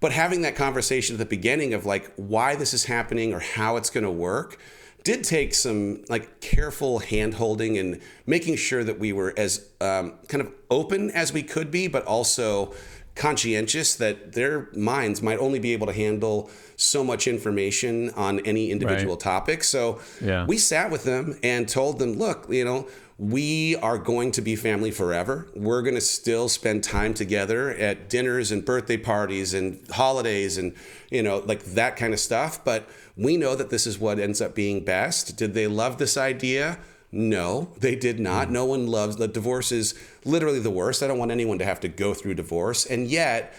But having that conversation at the beginning of like why this is happening or how it's going to work did take some like careful hand holding and making sure that we were as um, kind of open as we could be, but also conscientious that their minds might only be able to handle so much information on any individual Right. topic. So Yeah. we sat with them and told them, look, you know, we are going to be family forever. We're going to still spend time together at dinners and birthday parties and holidays and, you know, like that kind of stuff. But we know that this is what ends up being best. Did they love this idea? No, they did not. No one loves the divorce is literally the worst. I don't want anyone to have to go through divorce. And yet,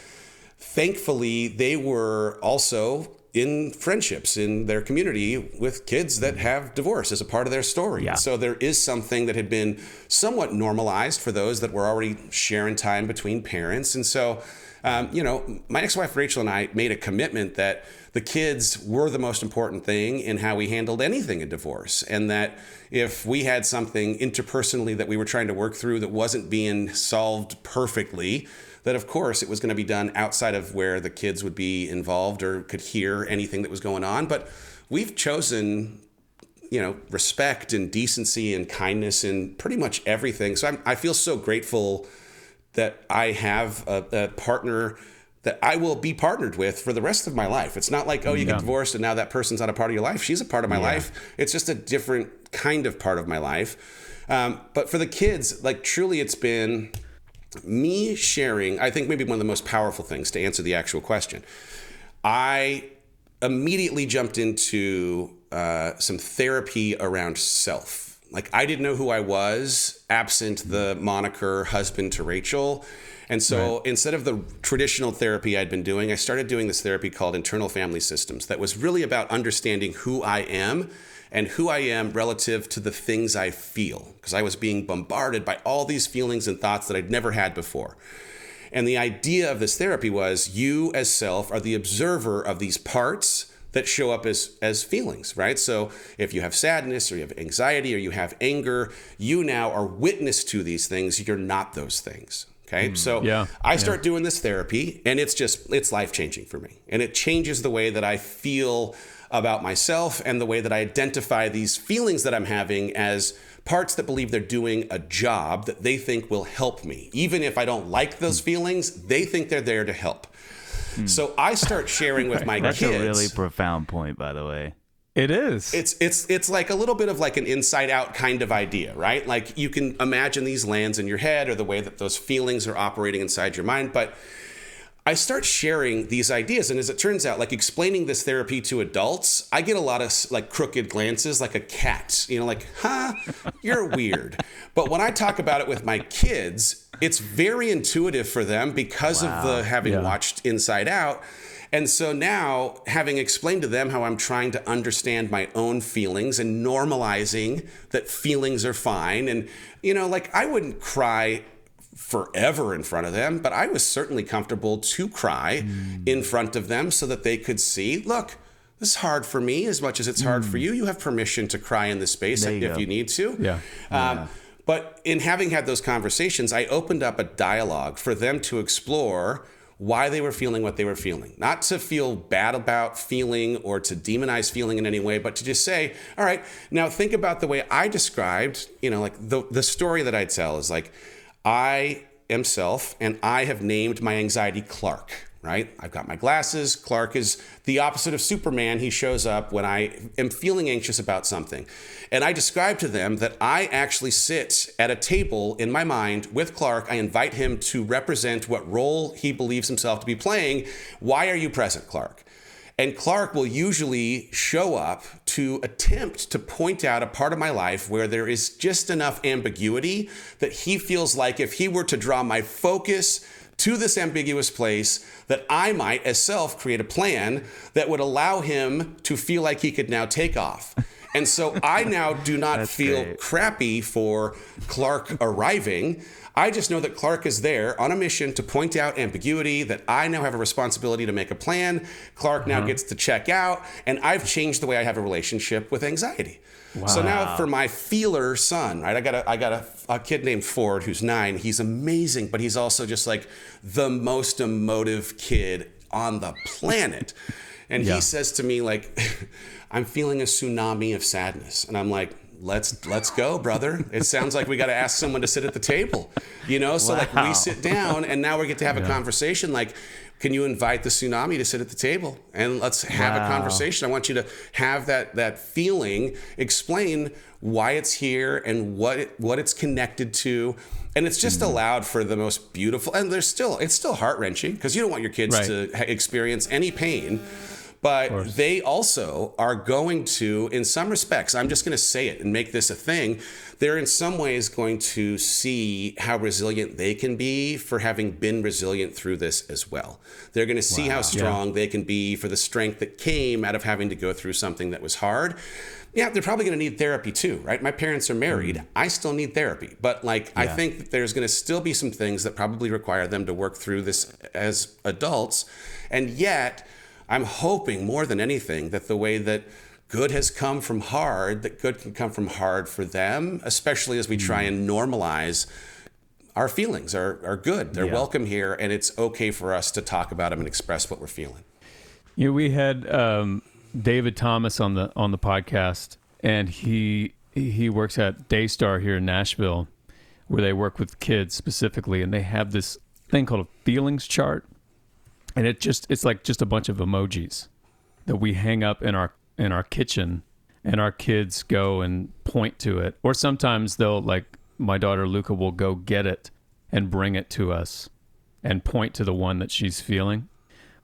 thankfully, they were also in friendships in their community with kids that have divorce as a part of their story. Yeah. So there is something that had been somewhat normalized for those that were already sharing time between parents. And so, um, you know, my ex wife Rachel and I made a commitment that the kids were the most important thing in how we handled anything in divorce. And that if we had something interpersonally that we were trying to work through that wasn't being solved perfectly, that of course it was going to be done outside of where the kids would be involved or could hear anything that was going on. But we've chosen you know, respect and decency and kindness in pretty much everything. So I'm, I feel so grateful that I have a, a partner that I will be partnered with for the rest of my life. It's not like, oh, you Yeah. get divorced and now that person's not a part of your life. She's a part of my life. It's just a different kind of part of my life. Um, but for the kids, like truly, it's been me sharing. I think maybe one of the most powerful things to answer the actual question. I immediately jumped into uh, some therapy around self. Like I didn't know who I was absent the moniker husband to Rachel. And so instead of the traditional therapy I'd been doing, I started doing this therapy called internal family systems that was really about understanding who I am and who I am relative to the things I feel. Because I was being bombarded by all these feelings and thoughts that I'd never had before. And the idea of this therapy was you as self are the observer of these parts that show up as as feelings, right? So if you have sadness or you have anxiety or you have anger, you now are witness to these things. You're not those things. Okay. Hmm. so yeah, I start doing this therapy and it's just it's life changing for me. And it changes the way that I feel about myself and the way that I identify these feelings that I'm having as parts that believe they're doing a job that they think will help me. Even if I don't like hmm. those feelings, they think they're there to help. Hmm. So I start sharing with [laughs] my That's kids. That's a really profound point, by the way. It is. It's it's it's like a little bit of like an inside out kind of idea, right? Like you can imagine these lands in your head or the way that those feelings are operating inside your mind, but I start sharing these ideas. And as it turns out, like explaining this therapy to adults, I get a lot of like crooked glances, like a cat, you know, like, huh, you're weird. but when I talk about it with my kids, it's very intuitive for them because wow. of the having yeah. watched Inside Out. And so now, having explained to them how I'm trying to understand my own feelings and normalizing that feelings are fine. And, you know, like I wouldn't cry forever in front of them, but I was certainly comfortable to cry mm. in front of them so that they could see, look, this is hard for me as much as it's hard mm. for you. You have permission to cry in this space you if go. you need to. Yeah. Um, yeah. But in having had those conversations, I opened up a dialogue for them to explore why they were feeling what they were feeling. Not to feel bad about feeling or to demonize feeling in any way, but to just say, all right, now think about the way I described, you know, like the, the story that I tell is like, I am self and I have named my anxiety Clark, right? I've got my glasses. Clark is the opposite of Superman. He shows up when I am feeling anxious about something. And I describe to them that I actually sit at a table in my mind with Clark. I invite him to represent what role he believes himself to be playing. Why are you present, Clark? And Clark will usually show up to attempt to point out a part of my life where there is just enough ambiguity that he feels like if he were to draw my focus to this ambiguous place, that I might, as self, create a plan that would allow him to feel like he could now take off. And so I now do [laughs] not feel great. crappy for Clark arriving. I just know that Clark is there on a mission to point out ambiguity, that I now have a responsibility to make a plan. Clark now uh-huh. gets to check out, and I've changed the way I have a relationship with anxiety. Wow. So now for my feeler son, right? I got a I got a, a kid named Ford who's nine. He's amazing, but he's also just like the most emotive kid on the planet. And yeah. he says to me like, [laughs] "I'm feeling a tsunami of sadness," and I'm like, let's let's go brother it sounds like we got to ask someone to sit at the table you know so wow. like we sit down and now we get to have yeah. a conversation like can you invite the tsunami to sit at the table and let's have wow. a conversation i want you to have that that feeling explain why it's here and what it, what it's connected to and it's just mm-hmm. allowed for the most beautiful and there's still it's still heart-wrenching because you don't want your kids right. to experience any pain but they also are going to, in some respects, I'm just going to say it and make this a thing. They're in some ways going to see how resilient they can be for having been resilient through this as well. They're going to see wow. how strong yeah. they can be for the strength that came out of having to go through something that was hard yeah, they're probably going to need therapy too, right? My parents are married. Mm. I still need therapy. But like, yeah. I think that there's going to still be some things that probably require them to work through this as adults. And yet, I'm hoping more than anything that the way that good has come from hard, that good can come from hard for them, especially as we try mm. and normalize our feelings are, are good. They're yeah. welcome here, and it's okay for us to talk about them and express what we're feeling. You know, we had um, David Thomas on the on the podcast, and he he works at Daystar here in Nashville, where they work with kids specifically, and they have this thing called a feelings chart and it just it's like just a bunch of emojis that we hang up in our in our kitchen and our kids go and point to it or sometimes they'll like my daughter Luca will go get it and bring it to us and point to the one that she's feeling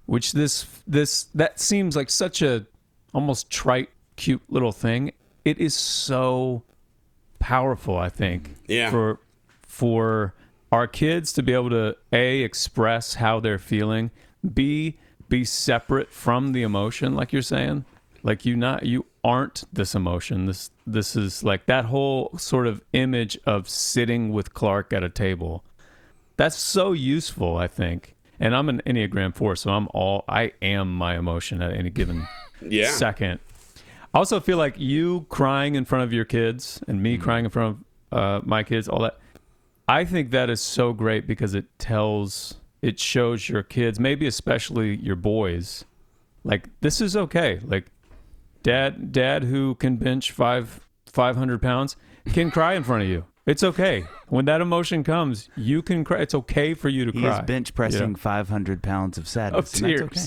which this this that seems like such a almost trite cute little thing it is so powerful i think yeah. for for our kids to be able to a express how they're feeling B, be separate from the emotion, like you're saying. Like you not you aren't this emotion. This this is like that whole sort of image of sitting with Clark at a table. That's so useful, I think. And I'm an Enneagram four, so I'm all I am my emotion at any given [laughs] yeah. second. I also feel like you crying in front of your kids and me mm-hmm. crying in front of uh, my kids, all that. I think that is so great because it tells it shows your kids, maybe especially your boys, like this is okay. Like dad, dad who can bench five five hundred pounds can cry in front of you. It's okay. When that emotion comes, you can cry. It's okay for you to he cry. He's bench pressing yeah. 500 pounds of sadness. Of tears. Okay.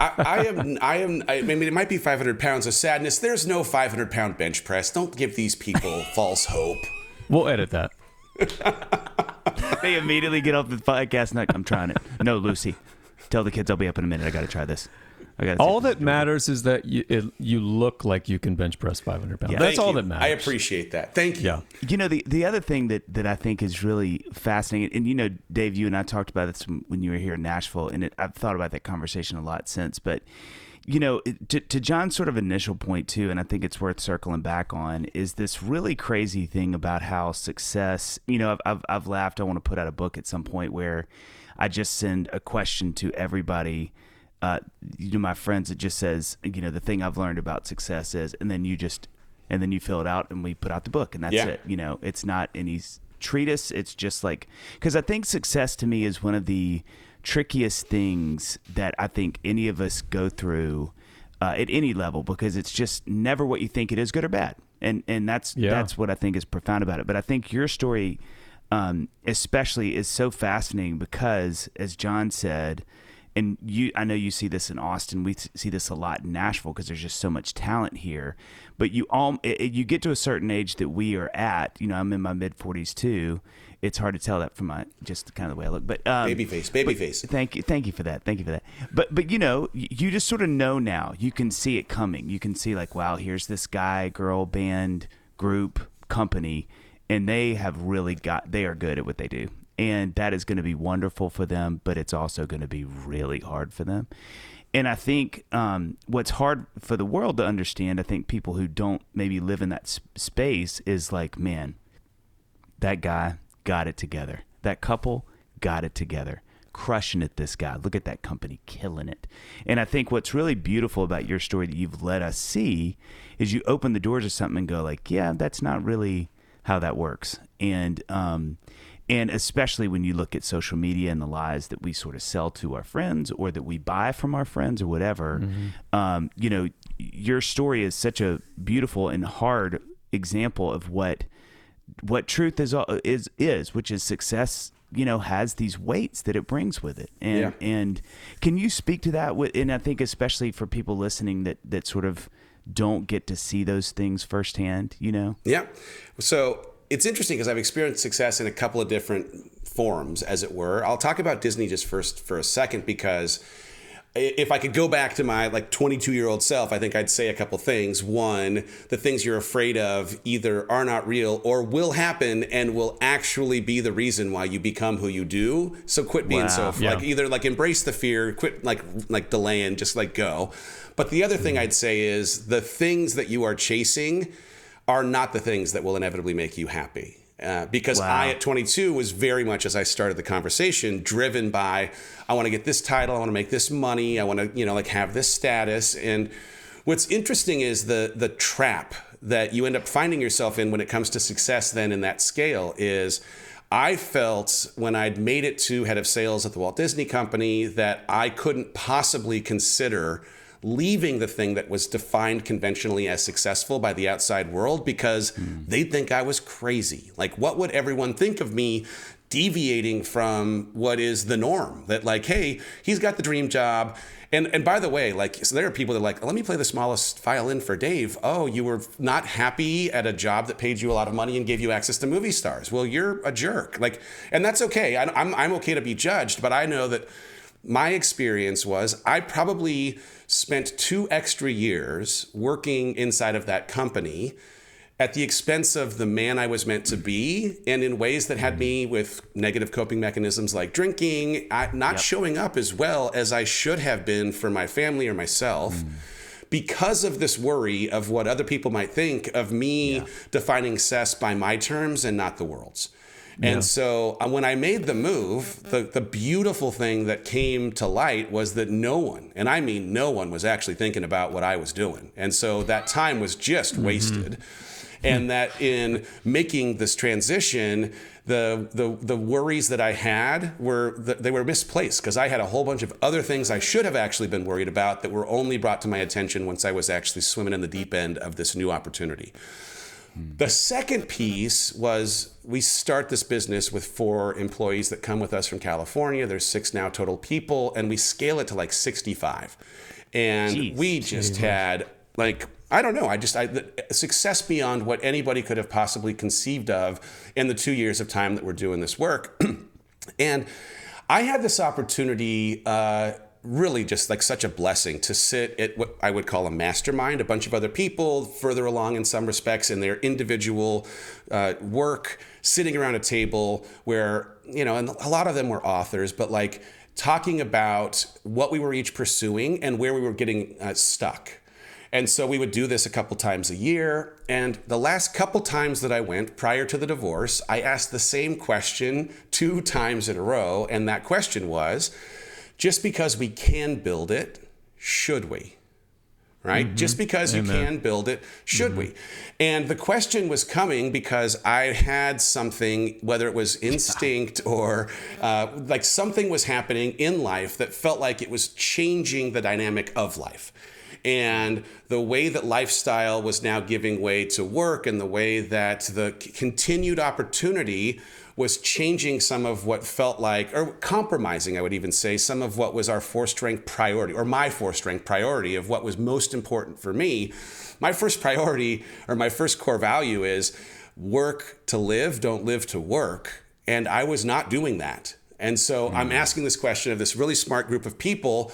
I, I, am. I am. I mean, it might be 500 pounds of sadness. There's no 500 pound bench press. Don't give these people [laughs] false hope. We'll edit that. [laughs] they immediately get off the podcast. And I'm trying it. No, Lucy. Tell the kids I'll be up in a minute. I got to try this. I All that matters is that you it, you look like you can bench press 500 pounds. Yeah. That's Thank all you. that matters. I appreciate that. Thank you. Yeah. You know the the other thing that that I think is really fascinating, and you know, Dave, you and I talked about this when you were here in Nashville, and it, I've thought about that conversation a lot since. But you know, it- to, to Jon's sort of initial point too, and I think it's worth circling back on, is this really crazy thing about how success. You know, I've I've, I've laughed. I want to put out a book at some point where I just send a question to everybody. Uh, you know, my friends, it just says, you know, the thing I've learned about success is, and then you just and then you fill it out and we put out the book and that's Yeah. it you know it's not any treatise it's just like because i think success to me is one of the trickiest things that i think any of us go through uh, at any level because it's just never what you think it is good or bad and and that's Yeah. that's what i think is profound about it but i think your story um, especially is so fascinating because as jon said and you i know you see this in austin. We see this a lot in nashville because there's just so much talent here. But you all it, you get to a certain age that we are at. You know i'm in my mid 40s too. It's hard to tell that from my just kind of the way i look. But um, Baby face, baby face. thank you thank you for that thank you for that. But but you know you just sort of know now. You can see it coming. You can see like wow here's this guy girl band group company and they have really got they are good at what they do and that is going to be wonderful for them but it's also going to be really hard for them and i think um, what's hard for the world to understand i think people who don't maybe live in that s- space is like man that guy got it together. That couple got it together. Crushing it, this guy. Look at that company killing it. And I think what's really beautiful about your story that you've let us see is you open the doors of something and go like, yeah, that's not really how that works. And um, and especially when you look at social media and the lies that we sort of sell to our friends or that we buy from our friends or whatever, um, you know, your story is such a beautiful and hard example of what what truth is is is which is success you know has these weights that it brings with it and Yeah. and can you speak to that with and i think especially for people listening that that sort of don't get to see those things firsthand you know Yeah. So it's interesting because I've experienced success in a couple of different forms, as it were. I'll talk about Disney just first for a second because if I could go back to my like 22 year old self, I think I'd say a couple things. One, the things you're afraid of either are not real or will happen and will actually be the reason why you become who you do. So quit being so Wow. f- Yeah. like either like embrace the fear, quit like like delaying, just like go. But the other thing I'd say is the things that you are chasing are not the things that will inevitably make you happy. Uh, because Wow. I, at 22, was very much, as I started the conversation, driven by I want to get this title, I want to make this money, I want to, you know, like have this status. And what's interesting is the the trap that you end up finding yourself in when it comes to success. Then in that scale is. I felt when I'd made it to head of sales at the Walt Disney Company that I couldn't possibly consider leaving the thing that was defined conventionally as successful by the outside world because hmm. they'd think I was crazy. Like, what would everyone think of me deviating from what is the norm? That, like, hey, he's got the dream job. And, and by the way, like, so there are people that are like, let me play the smallest violin for Dave. Oh, you were not happy at a job that paid you a lot of money and gave you access to movie stars. Well, you're a jerk. Like, and that's okay. I, I'm, I'm okay to be judged, but I know that my experience was I probably spent two extra years working inside of that company at the expense of the man I was meant to be, and in ways that had me with negative coping mechanisms like drinking, I, not showing up as well as I should have been for my family or myself. Hmm. Because of this worry of what other people might think of me defining cess by my terms and not the world's. And so uh, when I made the move, the, the beautiful thing that came to light was that no one, and I mean no one, was actually thinking about what I was doing. And so that time was just wasted. And that in making this transition, the, the, the worries that I had were they were misplaced because I had a whole bunch of other things I should have actually been worried about that were only brought to my attention once I was actually swimming in the deep end of this new opportunity. The second piece was we start this business with four employees that come with us from California. There's six now total people, and we scale it to like 65. And Jeez. we just had like I don't know. I just I the, success beyond what anybody could have possibly conceived of in the two years of time that we're doing this work, [clears throat] and. I had this opportunity. Uh, really just like such a blessing to sit at what I would call a mastermind, a bunch of other people further along in some respects in their individual uh, work, sitting around a table where, you know, and a lot of them were authors, but like talking about what we were each pursuing and where we were getting uh, stuck. And so we would do this a couple times a year. And the last couple times that I went prior to the divorce, I asked the same question two times in a row. And that question was just because we can build it, should we? Right? Mm-hmm. Just because Amen. you can build it, should mm-hmm. we? And the question was coming because I had something, whether it was instinct [laughs] or uh, like something was happening in life that felt like it was changing the dynamic of life and the way that lifestyle was now giving way to work and the way that the continued opportunity was changing some of what felt like, or compromising, I would even say, some of what was our four strength priority, or my four strength priority of what was most important for me. My first priority, or my first core value is work to live, don't live to work. And I was not doing that. And so mm. I'm asking this question of this really smart group of people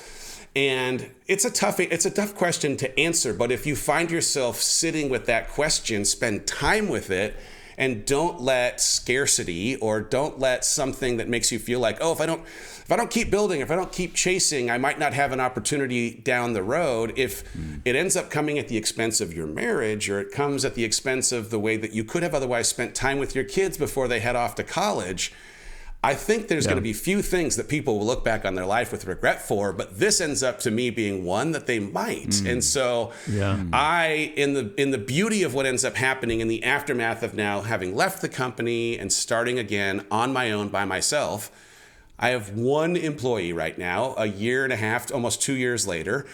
and it's a tough it's a tough question to answer, but if you find yourself sitting with that question, spend time with it and don't let scarcity or don't let something that makes you feel like, "Oh, if I don't if I don't keep building, if I don't keep chasing, I might not have an opportunity down the road." If mm. it ends up coming at the expense of your marriage or it comes at the expense of the way that you could have otherwise spent time with your kids before they head off to college, I think there's yeah. going to be few things that people will look back on their life with regret for, but this ends up to me being one that they might. Mm. And so yeah. I in the in the beauty of what ends up happening in the aftermath of now having left the company and starting again on my own by myself, I have one employee right now, a year and a half, almost 2 years later,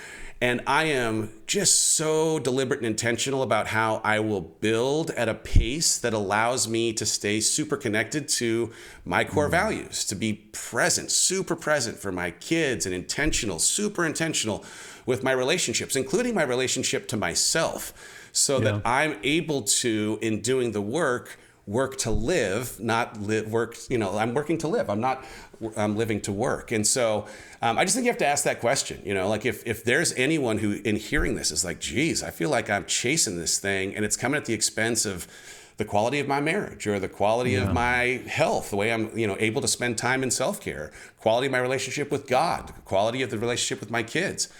and I am just so deliberate and intentional about how I will build at a pace that allows me to stay super connected to my core mm. values, to be present, super present for my kids, and intentional, super intentional with my relationships, including my relationship to myself, so yeah. that I'm able to, in doing the work, work to live, not live work. You know, I'm working to live. I'm not. I'm living to work. And so, um, I just think you have to ask that question. You know, like if if there's anyone who, in hearing this, is like, "Geez, I feel like I'm chasing this thing, and it's coming at the expense of." the quality of my marriage or the quality yeah. of my health the way i'm you know able to spend time in self-care quality of my relationship with god quality of the relationship with my kids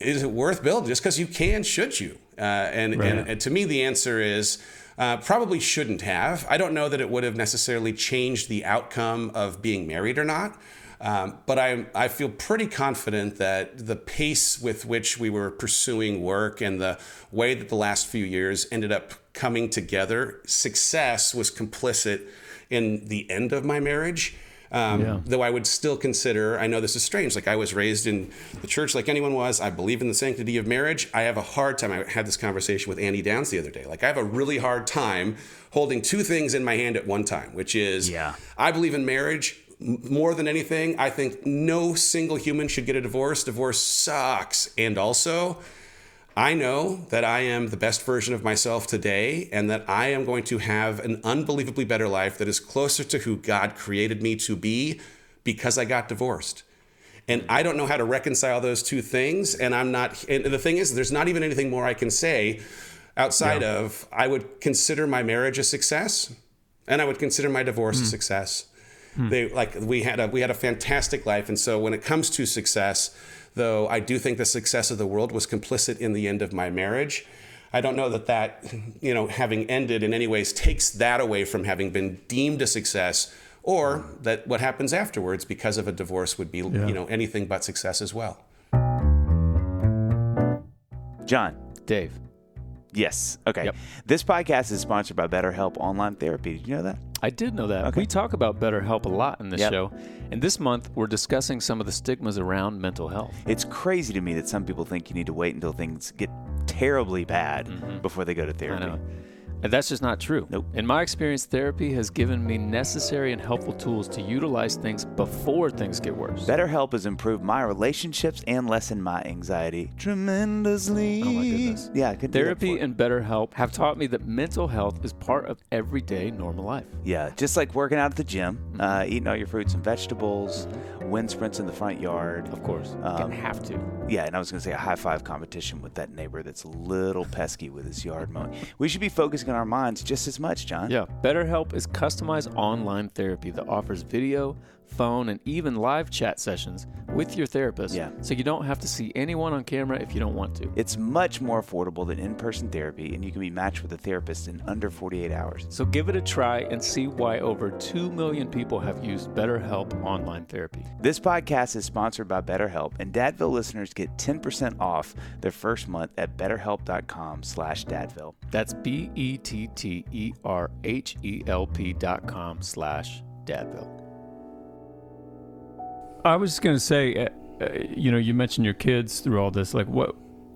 is it worth building just because you can should you uh, and, right. and, and to me the answer is uh, probably shouldn't have. I don't know that it would have necessarily changed the outcome of being married or not. Um, but I, I feel pretty confident that the pace with which we were pursuing work and the way that the last few years ended up coming together, success was complicit in the end of my marriage. Um, yeah. Though I would still consider, I know this is strange, like I was raised in the church like anyone was. I believe in the sanctity of marriage. I have a hard time. I had this conversation with Andy Downs the other day. Like I have a really hard time holding two things in my hand at one time, which is yeah. I believe in marriage more than anything. I think no single human should get a divorce. Divorce sucks. And also, I know that I am the best version of myself today and that I am going to have an unbelievably better life that is closer to who God created me to be because I got divorced. And I don't know how to reconcile those two things. And I'm not, and the thing is, there's not even anything more I can say outside yeah. of I would consider my marriage a success and I would consider my divorce mm. a hmm. success. Mm. They like we had a we had a fantastic life. And so when it comes to success, though I do think the success of the world was complicit in the end of my marriage. I don't know that that, you know, having ended in any ways takes that away from having been deemed a success or that what happens afterwards because of a divorce would be, yeah. you know, anything but success as well. Jon. Dave. Yes. Okay. Yep. This podcast is sponsored by BetterHelp Online Therapy. Did you know that? I did know that. Okay. We talk about BetterHelp a lot in this yep. show. And this month, we're discussing some of the stigmas around mental health. It's crazy to me that some people think you need to wait until things get terribly bad mm-hmm. before they go to therapy. And that's just not true. Nope. In my experience, therapy has given me necessary and helpful tools to utilize things before things get worse. BetterHelp has improved my relationships and lessened my anxiety tremendously. Oh my goodness. Yeah, I could do that Therapy you. and BetterHelp have taught me that mental health is part of everyday normal life. Yeah, just like working out at the gym, Mm-hmm. uh, eating all your fruits and vegetables, wind sprints in the front yard. Of course, you Um, can have to. Yeah, and I was going to say a high five competition with that neighbor that's a little pesky with his yard mowing. We should be focusing on our minds just as much, Jon. Yeah, BetterHelp is customized online therapy that offers video, phone, and even live chat sessions with your therapist. Yeah. So you don't have to see anyone on camera if you don't want to. It's much more affordable than in person therapy, and you can be matched with a therapist in under 48 hours. So give it a try and see why over 2 million people have used BetterHelp online therapy. This podcast is sponsored by BetterHelp, and Dadville listeners get 10% off their first month at betterhelp.com slash dadville. That's E B-E-T-T-E-R-H-E-L-P dot com slash Dadville. I was just gonna say, uh, uh, you know, you mentioned your kids through all this. Like, what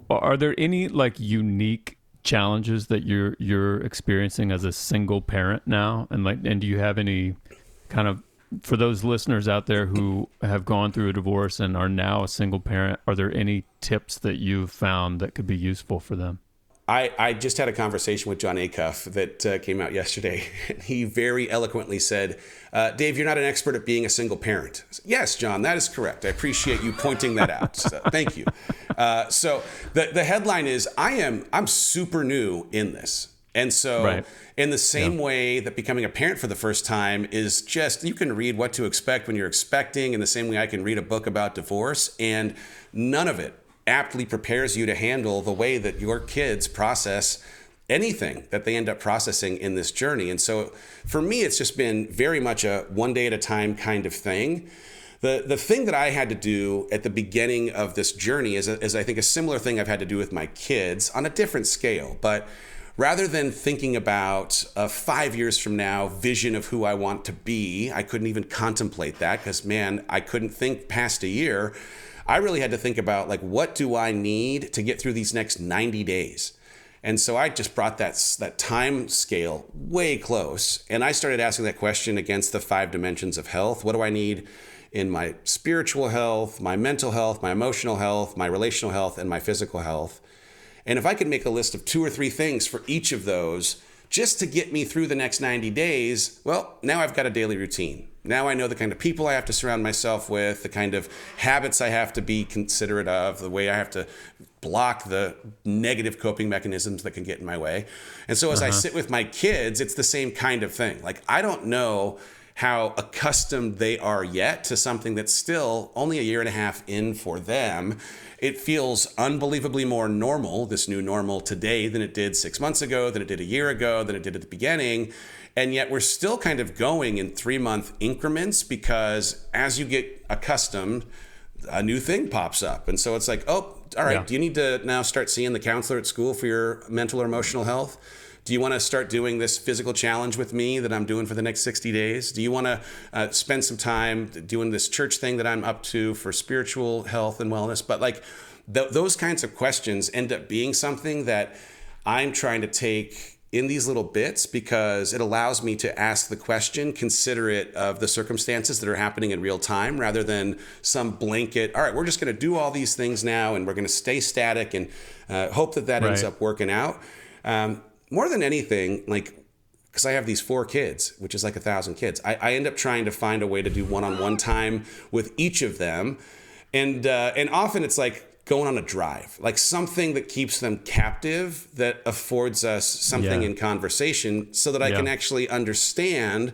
are there any like unique challenges that you're you're experiencing as a single parent now? And like, and do you have any kind of for those listeners out there who have gone through a divorce and are now a single parent? Are there any tips that you've found that could be useful for them? I, I just had a conversation with Jon Acuff that uh, came out yesterday. [laughs] He very eloquently said, uh, Dave, you're not an expert at being a single parent. Said, yes, Jon, that is correct. I appreciate you pointing that out. [laughs] So, thank you. Uh, so the, the headline is I am I'm super new in this. And so Right. in the same way that becoming a parent for the first time is just you can read what to expect when you're expecting in the same way I can read a book about divorce and none of it aptly prepares you to handle the way that your kids process anything that they end up processing in this journey. And so for me it's just been very much a one day at a time kind of thing. The, the thing that I had to do at the beginning of this journey is, is I think a similar thing I've had to do with my kids on a different scale, but rather than thinking about a five years from now vision of who I want to be, I couldn't even contemplate that because, man, I couldn't think past a year. I really had to think about, like, what do I need to get through these next 90 days? And so I just brought that, that time scale way close. And I started asking that question against the five dimensions of health. What do I need in my spiritual health, my mental health, my emotional health, my relational health, and my physical health? And if I could make a list of two or three things for each of those just to get me through the next 90 days, well, now I've got a daily routine. Now I know the kind of people I have to surround myself with, the kind of habits I have to be considerate of, the way I have to block the negative coping mechanisms that can get in my way. And so as I uh-huh. sit with my kids, it's the same kind of thing. Like I don't know how accustomed they are yet to something that's still only a year and a half in for them. It feels unbelievably more normal, this new normal today, than it did six months ago, than it did a year ago, than it did at the beginning. And yet we're still kind of going in three month increments because as you get accustomed, a new thing pops up. And so it's like, oh, all right, Yeah. do you need to now start seeing the counselor at school for your mental or emotional health? Do you want to start doing this physical challenge with me that I'm doing for the next 60 days? Do you want to uh, spend some time doing this church thing that I'm up to for spiritual health and wellness? But like th- those kinds of questions end up being something that I'm trying to take in these little bits because it allows me to ask the question considerate of the circumstances that are happening in real time rather than some blanket all right we're just going to do all these things now and we're going to stay static and uh, hope that that ends up working out um, more than anything like because I have these four kids, which is like a thousand kids. I, I end up trying to find a way to do one-on-one time with each of them, and uh, and often it's like going on a drive, like something that keeps them captive, that affords us something Yeah. in conversation, so that I Yeah. can actually understand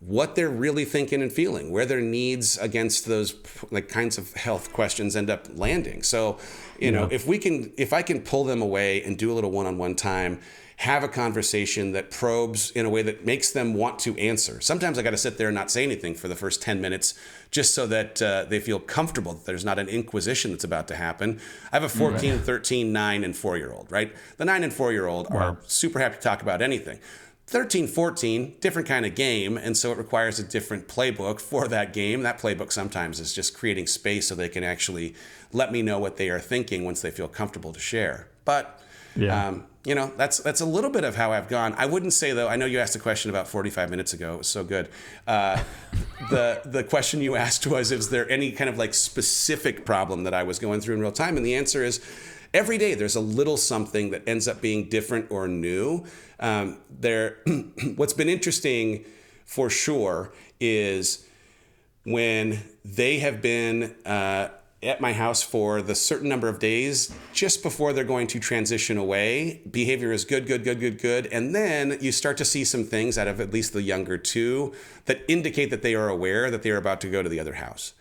what they're really thinking and feeling, where their needs against those like kinds of health questions end up landing. So, you know, if we can, if I can pull them away and do a little one-on-one time, have a conversation that probes in a way that makes them want to answer. Sometimes I got to sit there and not say anything for the first 10 minutes just so that uh, they feel comfortable that there's not an inquisition that's about to happen. I have a 14, 13, 9, and 4 year old, right? The 9 and 4 year old are super happy to talk about anything. 13, 14, different kind of game. And so it requires a different playbook for that game. That playbook sometimes is just creating space so they can actually let me know what they are thinking once they feel comfortable to share. But Yeah. um, you know, that's that's a little bit of how I've gone. I wouldn't say though. I know you asked a question about 45 minutes ago. It was so good. Uh, [laughs] the the question you asked was, is there any kind of like specific problem that I was going through in real time? And the answer is, every day there's a little something that ends up being different or new. Um, there, [clears throat] what's been interesting for sure is when they have been. Uh, at my house for the certain number of days just before they're going to transition away. Behavior is good, good, good, good, good. And then you start to see some things out of at least the younger two that indicate that they are aware that they are about to go to the other house.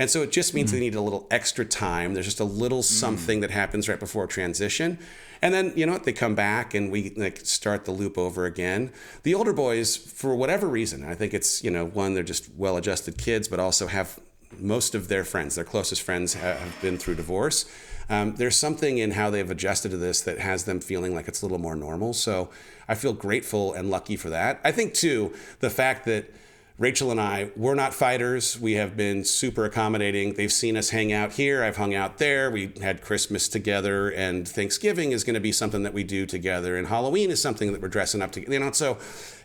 And so it just means mm. they need a little extra time. There's just a little something mm. that happens right before transition. And then, you know what, they come back and we like start the loop over again. The older boys, for whatever reason, I think it's, you know, one, they're just well adjusted kids, but also have most of their friends, their closest friends, have been through divorce. Um, there's something in how they've adjusted to this that has them feeling like it's a little more normal. So I feel grateful and lucky for that. I think, too, the fact that Rachel and I, we're not fighters. We have been super accommodating. They've seen us hang out here. I've hung out there. We had Christmas together, and Thanksgiving is going to be something that we do together, and Halloween is something that we're dressing up together. You know, so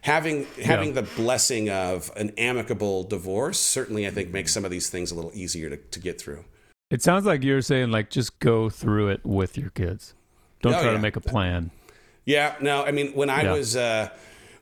having having yeah. the blessing of an amicable divorce certainly, I think, makes some of these things a little easier to, to get through. It sounds like you're saying like just go through it with your kids. Don't oh, try yeah. to make a plan. Yeah, no, I mean when I yeah. was. Uh,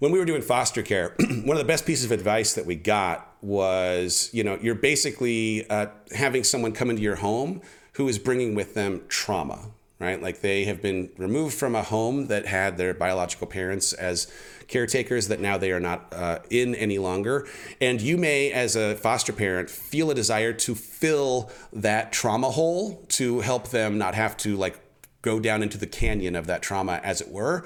when we were doing foster care, [clears throat] one of the best pieces of advice that we got was, you know, you're basically uh, having someone come into your home who is bringing with them trauma, right? Like they have been removed from a home that had their biological parents as caretakers that now they are not uh, in any longer. And you may, as a foster parent, feel a desire to fill that trauma hole to help them not have to like go down into the canyon of that trauma, as it were.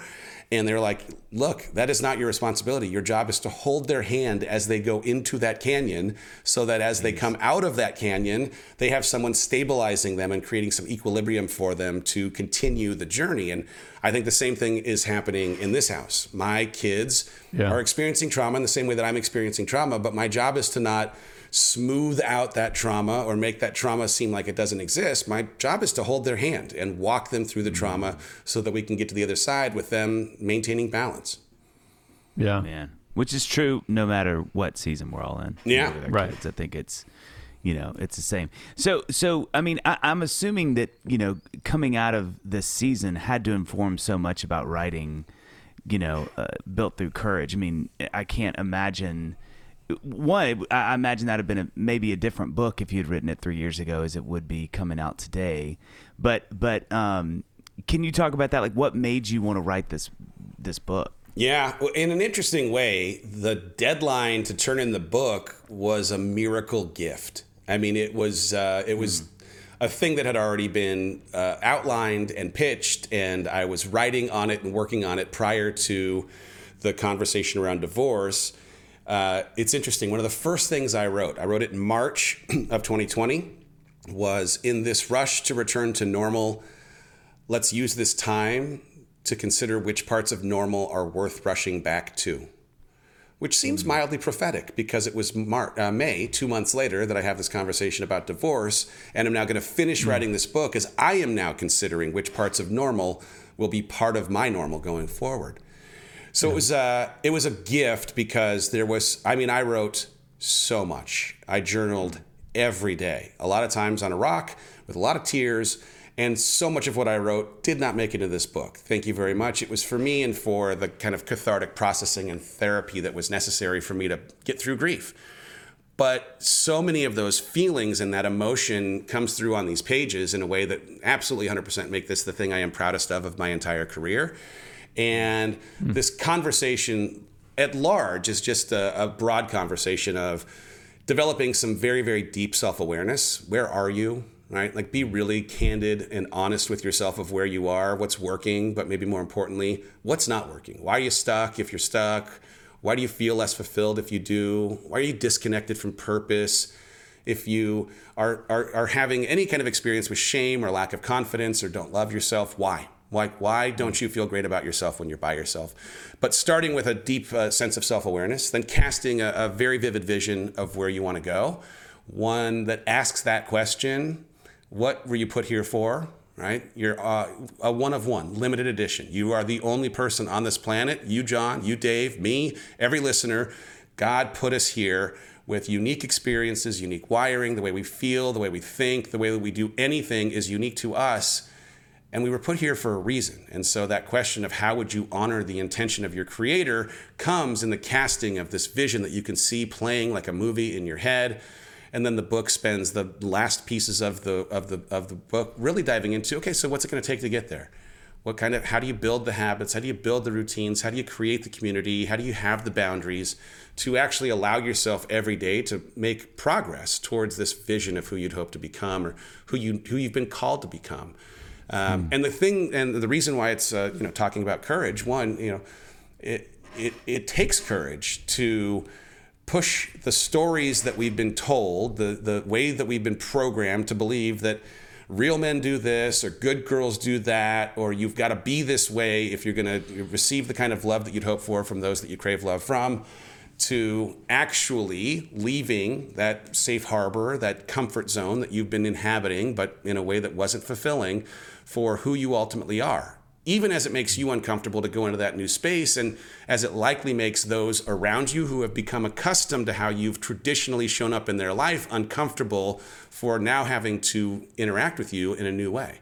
And they're like, look, that is not your responsibility. Your job is to hold their hand as they go into that canyon so that as they come out of that canyon, they have someone stabilizing them and creating some equilibrium for them to continue the journey. And I think the same thing is happening in this house. My kids yeah. are experiencing trauma in the same way that I'm experiencing trauma, but my job is to not smooth out that trauma or make that trauma seem like it doesn't exist. My job is to hold their hand and walk them through the mm-hmm. trauma so that we can get to the other side with them maintaining balance. Yeah. Man. Which is true no matter what season we're all in. Yeah. Right. Kids. I think it's you know it's the same so so i mean I, am assuming that you know coming out of this season had to inform so much about writing you know uh, built through courage i mean i can't imagine one, I imagine that'd have been a, maybe a different book if you'd written it three years ago, as it would be coming out today. But but um, can you talk about that? Like, what made you want to write this this book? Yeah, in an interesting way, the deadline to turn in the book was a miracle gift. I mean, it was uh, it was. Mm. A thing that had already been uh, outlined and pitched, and I was writing on it and working on it prior to the conversation around divorce uh, it's interesting. One of the first things I wrote, I wrote it in March [clears throat] of 2020, was in this rush to return to normal, let's use this time to consider which parts of normal are worth rushing back to. Which seems mm-hmm. mildly prophetic because it was Mar- uh, May, two months later, that I have this conversation about divorce, and I'm now going to finish mm-hmm. writing this book as I am now considering which parts of normal will be part of my normal going forward. So yeah. it was uh, it was a gift because there was. I mean, I wrote so much. I journaled every day, a lot of times on a rock with a lot of tears. And so much of what I wrote did not make it into this book. Thank you very much. It was for me and for the kind of cathartic processing and therapy that was necessary for me to get through grief. But so many of those feelings and that emotion comes through on these pages in a way that absolutely 100% make this the thing I am proudest of of my entire career. And mm. this conversation at large is just a, a broad conversation of developing some very, very deep self awareness. Where are you? Right? Like be really candid and honest with yourself of where you are, what's working, but maybe more importantly, what's not working. Why are you stuck if you're stuck? Why do you feel less fulfilled if you do? Why are you disconnected from purpose? If you are, are, are having any kind of experience with shame or lack of confidence or don't love yourself, why? Why, why don't you feel great about yourself when you're by yourself? But starting with a deep uh, sense of self awareness, then casting a, a very vivid vision of where you want to go, one that asks that question what were you put here for? right? You're uh, a one of one, limited edition. You are the only person on this planet. You, Jon, you, Dave, me, every listener. God put us here with unique experiences, unique wiring, the way we feel, the way we think, the way that we do anything is unique to us. And we were put here for a reason. And so that question of how would you honor the intention of your creator comes in the casting of this vision that you can see playing like a movie in your head. And then the book spends the last pieces of the of the of the book really diving into okay so what's it going to take to get there? What kind of how do you build the habits? How do you build the routines? How do you create the community? How do you have the boundaries to actually allow yourself every day to make progress towards this vision of who you'd hope to become or who you who you've been called to become um, mm. and the thing and the reason why it's uh, you know talking about courage one you know it it, it takes courage to push the stories that we've been told, the, the way that we've been programmed to believe that real men do this or good girls do that or you've got to be this way if you're going to receive the kind of love that you'd hope for from those that you crave love from to actually leaving that safe harbor that comfort zone that you've been inhabiting but in a way that wasn't fulfilling for who you ultimately are even as it makes you uncomfortable to go into that new space, and as it likely makes those around you who have become accustomed to how you've traditionally shown up in their life uncomfortable for now having to interact with you in a new way.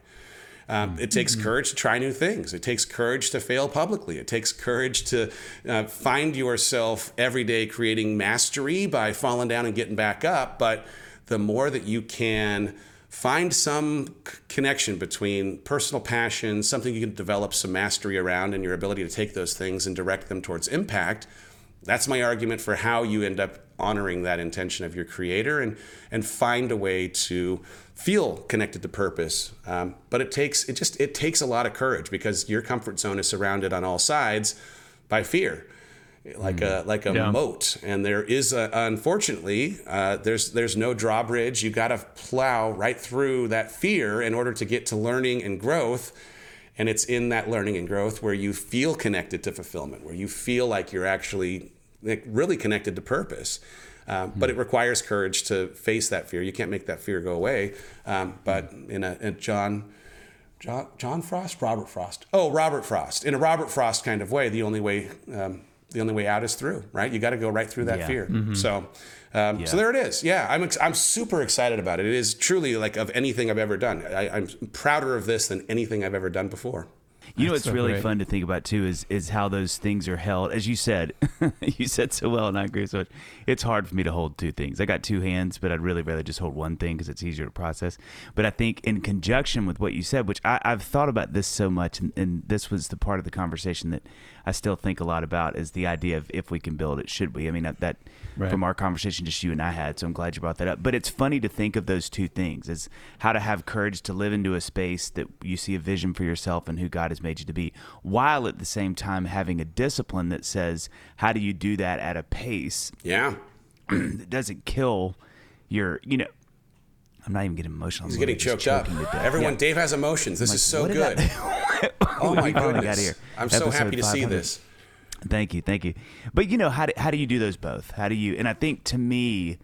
Um, it takes mm-hmm. courage to try new things. It takes courage to fail publicly. It takes courage to uh, find yourself every day creating mastery by falling down and getting back up. But the more that you can find some c- connection between personal passion, something you can develop some mastery around, and your ability to take those things and direct them towards impact. That's my argument for how you end up honoring that intention of your creator and and find a way to feel connected to purpose. Um, but it takes it just it takes a lot of courage because your comfort zone is surrounded on all sides by fear like a mm. like a yeah. moat. And there is a, unfortunately uh, there's there's no drawbridge. You got to plow right through that fear in order to get to learning and growth. And it's in that learning and growth where you feel connected to fulfillment, where you feel like you're actually like, really connected to purpose. Um, mm-hmm. But it requires courage to face that fear. You can't make that fear go away. Um, but in a, in John. John, John Frost, Robert Frost. Oh, Robert Frost. In a Robert Frost kind of way, the only way um, the only way out is through, right? You got to go right through that yeah. fear. Mm-hmm. So, um, yeah. so there it is. Yeah, I'm ex- I'm super excited about it. It is truly like of anything I've ever done. I, I'm prouder of this than anything I've ever done before. You know what's so really great. fun to think about too is is how those things are held. As you said, [laughs] you said so well, and I agree so much. It's hard for me to hold two things. I got two hands, but I'd really rather just hold one thing because it's easier to process. But I think in conjunction with what you said, which I, have thought about this so much, and, and this was the part of the conversation that I still think a lot about is the idea of if we can build it, should we? I mean, that right. from our conversation just you and I had, so I'm glad you brought that up. But it's funny to think of those two things as how to have courage to live into a space that you see a vision for yourself and who God has made you to be, while at the same time having a discipline that says, how do you do that at a pace? Yeah. [clears throat] that doesn't kill your, you know, I'm not even getting emotional. He's getting choked up. Everyone, yeah. Dave has emotions. This like, is so good. [laughs] oh my goodness! I'm so happy to see this. Thank you, thank you. But you know, how do, how do you do those both? How do you? And I think to me,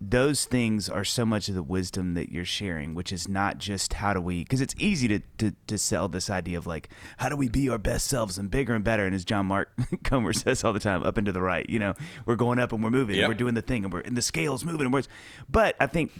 those things are so much of the wisdom that you're sharing, which is not just how do we, because it's easy to, to, to sell this idea of like, how do we be our best selves and bigger and better? And as John Mark [laughs] Comer says all the time, up and to the right, you know, we're going up and we're moving yep. and we're doing the thing and we're, and the scale's moving and we're, but I think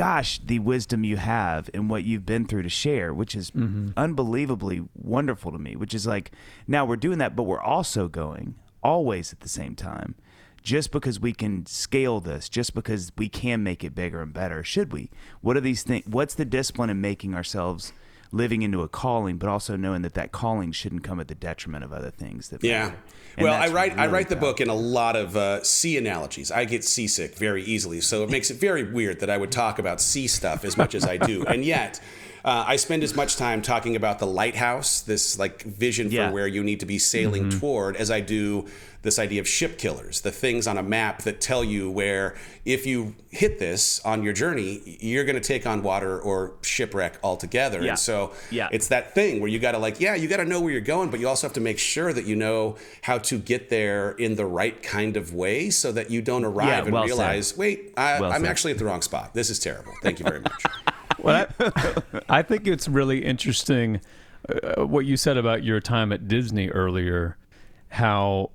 gosh, the wisdom you have and what you've been through to share, which is mm-hmm. unbelievably wonderful to me, which is like, now we're doing that, but we're also going always at the same time. Just because we can scale this, just because we can make it bigger and better, should we? What are these things? What's the discipline in making ourselves living into a calling, but also knowing that that calling shouldn't come at the detriment of other things. That yeah. well, I write really I write the book in a lot of uh, sea analogies. I get seasick very easily, so it makes it very weird that I would talk about sea stuff as much as I do, and yet. Uh, I spend as much time talking about the lighthouse, this like vision yeah. for where you need to be sailing mm-hmm. toward, as I do this idea of ship killers, the things on a map that tell you where if you hit this on your journey, you're going to take on water or shipwreck altogether. Yeah. And so yeah. it's that thing where you got to like, yeah, you got to know where you're going, but you also have to make sure that you know how to get there in the right kind of way so that you don't arrive yeah, well and realize, said. wait, I, am well actually at the wrong spot. This is terrible. Thank you very much. [laughs] well, I, [laughs] I think it's really interesting uh, what you said about your time at Disney earlier. How,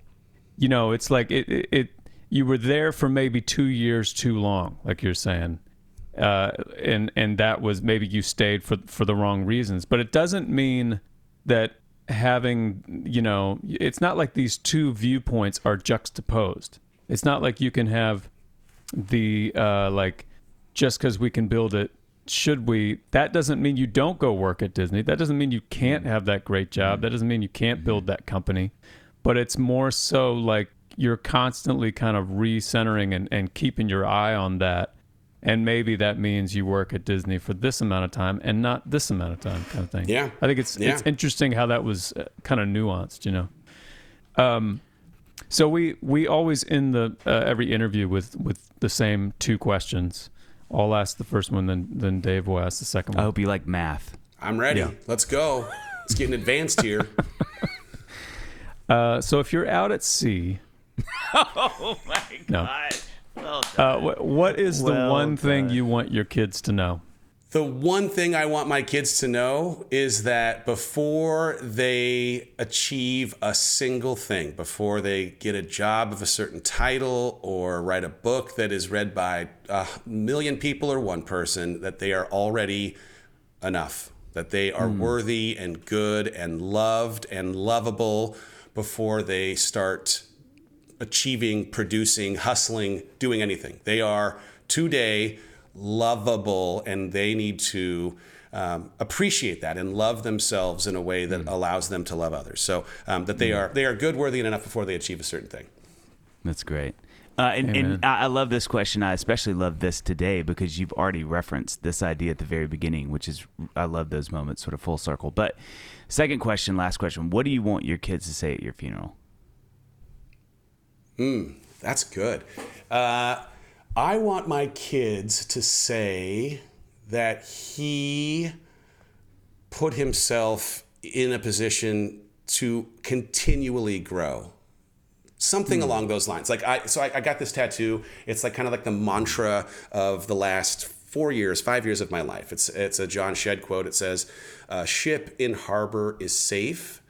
you know, it's like it, it, it you were there for maybe two years too long, like you're saying, uh, and and that was maybe you stayed for for the wrong reasons. But it doesn't mean that having you know, it's not like these two viewpoints are juxtaposed. It's not like you can have the uh, like just because we can build it should we that doesn't mean you don't go work at disney. That doesn't mean you can't have that great job. That doesn't mean you can't build that company. But it's more so like you're constantly kind of recentering and, and keeping your eye on that. And maybe that means you work at disney for this amount of time and not this amount of time kind of thing. Yeah. i think it's Yeah. it's interesting how that was uh, kind of nuanced you know? Um so we we always end the uh, every interview with with the same two questions. I'll ask the first one, then then Dave will ask the second one. I one. hope you like math. I'm ready. Yeah. Let's go. It's getting advanced here. [laughs] Uh, so if you're out at sea, [laughs] Oh my No. god! Well uh, wh- what is the Well one thing you want your kids to know? The one thing I want my kids to know is that before they achieve a single thing, before they get a job of a certain title or write a book that is read by a million people or one person, that they are already enough, that they are hmm. worthy and good and loved and lovable before they start achieving, producing, hustling, doing anything. They are today lovable and they need to um, appreciate that and love themselves in a way that allows them to love others. So um, that they are they are good, worthy, and enough before they achieve a certain thing. That's great. Uh, and, and I I love this question. I especially love this today because you've already referenced this idea at the very beginning, which is I love those moments, sort of full circle. But second question, last question: What do you want your kids to say at your funeral? Hmm, that's good. Uh, I want my kids to say that he put himself in a position to continually grow. Something hmm. along those lines. Like I, so I, I got this tattoo. It's like kind of like the mantra of the last four years, five years of my life. It's it's a John Shedd quote. It says, "A ship in harbor is safe,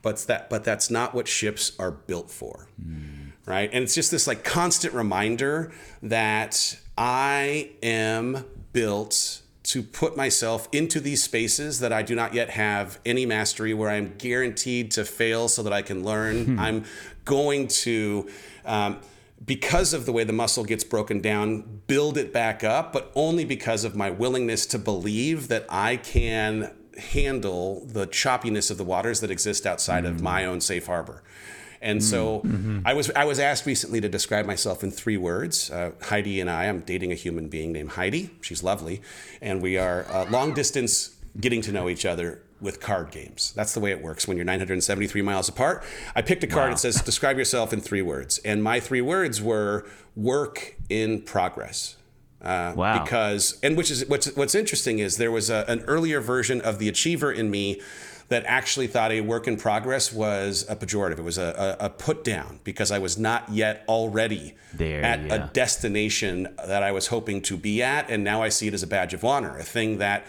but that but that's not what ships are built for." Hmm. Right? And it's just this like constant reminder that I am built to put myself into these spaces that I do not yet have any mastery, where I'm guaranteed to fail so that I can learn. I'm going to. Um, because of the way the muscle gets broken down, build it back up, but only because of my willingness to believe that I can handle the choppiness of the waters that exist outside of my own safe harbor. And so I was I was asked recently to describe myself in three words. Uh, Heidi and I, I'm dating a human being named Heidi. She's lovely, and we are uh, long distance getting to know each other with card games. That's the way it works when you're 973 miles apart. I picked a card that says describe yourself in three words, and my three words were work in progress. Uh, Wow. Because and which is what's what's interesting is there was a, an earlier version of the achiever in me that actually thought a work in progress was a pejorative. It was a, a, a put down because I was not yet already There, at yeah. a destination that I was hoping to be at, and now I see it as a badge of honor, a thing that.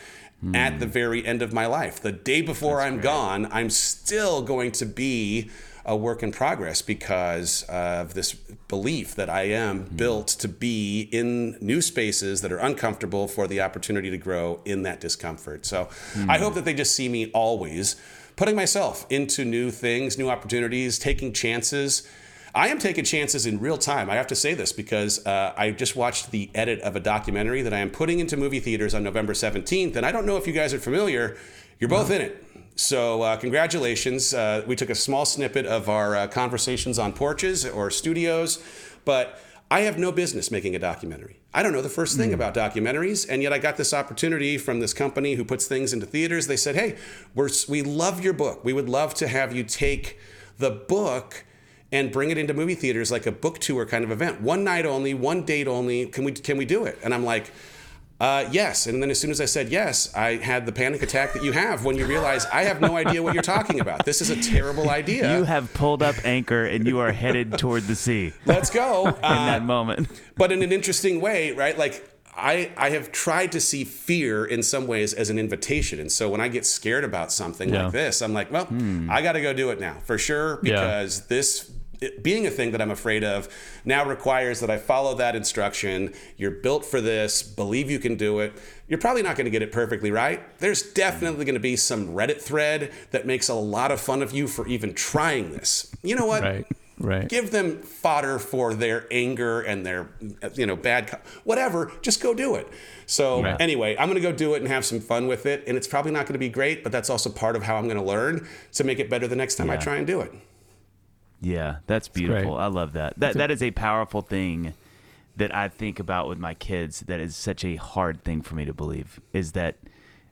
At the very end of my life, the day before I'm gone, I'm still going to be a work in progress because of this belief that I am hmm. built to be in new spaces that are uncomfortable for the opportunity to grow in that discomfort. So hmm. I hope that they just see me always putting myself into new things, new opportunities, taking chances. I am taking chances in real time. I have to say this because uh, I just watched the edit of a documentary that I am putting into movie theaters on November 17th. And I don't know if you guys are familiar, you're both uh-huh. in it. So, uh, congratulations. Uh, we took a small snippet of our uh, conversations on porches or studios, but I have no business making a documentary. I don't know the first thing about documentaries, and yet I got this opportunity from this company who puts things into theaters. They said, "Hey, we're, we love your book. We would love to have you take the book and bring it into movie theaters like a book tour kind of event. One night only, one date only. Can we can we do it?" And I'm like. Uh, yes. And then as soon as I said yes, I had the panic attack that you have when you realize I have no idea what you're talking about. This is a terrible idea. You have pulled up anchor and you are headed toward the sea Let's go. [laughs] in Uh, that moment. but in an interesting way, right? Like I, I have tried to see fear in some ways as an invitation. And so when I get scared about something Yeah. like this, I'm like, well, I got to go do it now for sure Yeah. because this it- being a thing that I'm afraid of now requires that I follow that instruction. You're built for this, believe you can do it. You're probably not going to get it perfectly right. There's definitely going to be some Reddit thread that makes a lot of fun of you for even trying this. You know what? Right. Right. give them fodder for their anger and their you know bad co- whatever just go do it so Right. anyway i'm going to go do it and have some fun with it and it's probably not going to be great but that's also part of how i'm going to learn to make it better the next time i try and do it Yeah, that's beautiful. I love that. That that is a powerful thing that I think about with my kids. That is such a hard thing for me to believe. Is that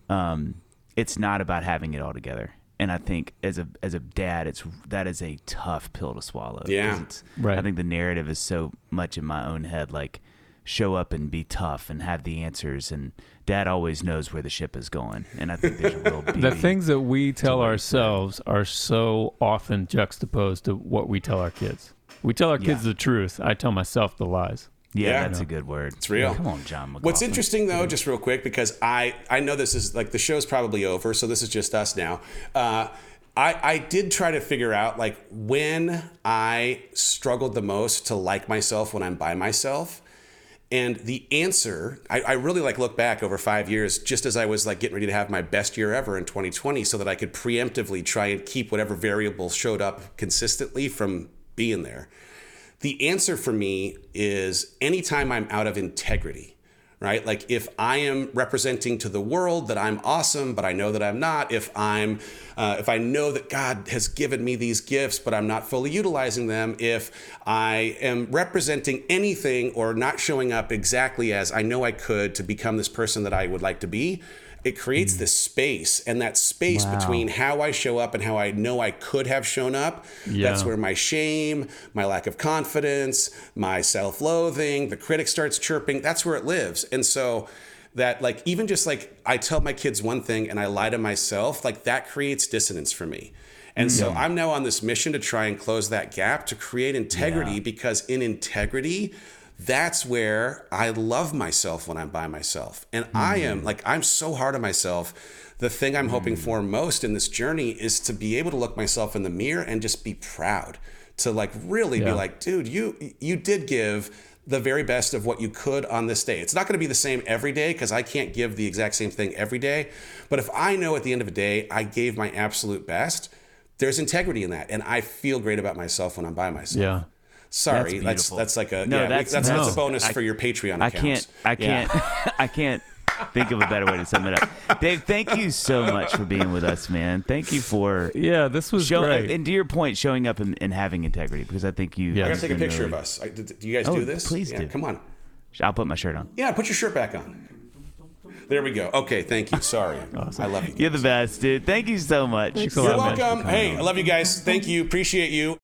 um, it's not about having it all together. And I think as a as a dad, it's that is a tough pill to swallow. Yeah. it's, Right. I think the narrative is so much in my own head, like show up and be tough and have the answers. And dad always knows where the ship is going. And I think there's a real [laughs] beauty. the things that we tell ourselves are so often juxtaposed to what we tell our kids. We tell our kids Yeah. the truth. I tell myself the lies. Yeah, Yeah. that's a good word. It's real. Come on, Jon. What's interesting though, just real quick, because I I know this is like the show's probably over, so this is just us now. Uh, I I did try to figure out like when I struggled the most to like myself when I'm by myself. And the answer, I, I really like look back over five years, just as I was like getting ready to have my best year ever in 2020, so that I could preemptively try and keep whatever variable showed up consistently from being there. The answer for me is anytime I'm out of integrity, right? Like if I am representing to the world that I'm awesome, but I know that I'm not. If I'm, uh, if I know that God has given me these gifts, but I'm not fully utilizing them. If I am representing anything or not showing up exactly as I know I could to become this person that I would like to be. It creates mm. this space, and that space Wow. between how I show up and how I know I could have shown up. That's where my shame, my lack of confidence, my self loathing, the critic starts chirping. That's where it lives. And so, that like, even just like I tell my kids one thing and I lie to myself, like that creates dissonance for me. And so mm. I'm now on this mission to try and close that gap to create integrity because in integrity, that's where I love myself when I'm by myself. And I am mm. like, I'm so hard on myself. The thing I'm hoping mm. for most in this journey is to be able to look myself in the mirror and just be proud to like really be like, dude, you you did give the very best of what you could on this day. It's not going to be the same every day because I can't give the exact same thing every day. But if I know at the end of the day I gave my absolute best, there's integrity in that, and I feel great about myself when I'm by myself. Yeah. Sorry, That's that's that's, like a No, yeah, we- that's- that's that's, a bonus I- for your Patreon I can't. I can't. [laughs] I can't think of a better way to sum it up. Dave, thank you so much for being with us, man. Thank you for Yeah, this was show, great. and to your point, showing up and, and having integrity because I think you. Yeah. I I gotta take a picture really- of us. I, do do you guys Oh, do this? please yeah, do. Come on. I'll put my shirt on. Yeah, put your shirt back on. There we go. Okay, thank you. Sorry, [laughs] I love you. You're the best, dude. Thank you so much. Thanks You're lot, man. welcome. Hey, I love you guys. Thank you. Appreciate you.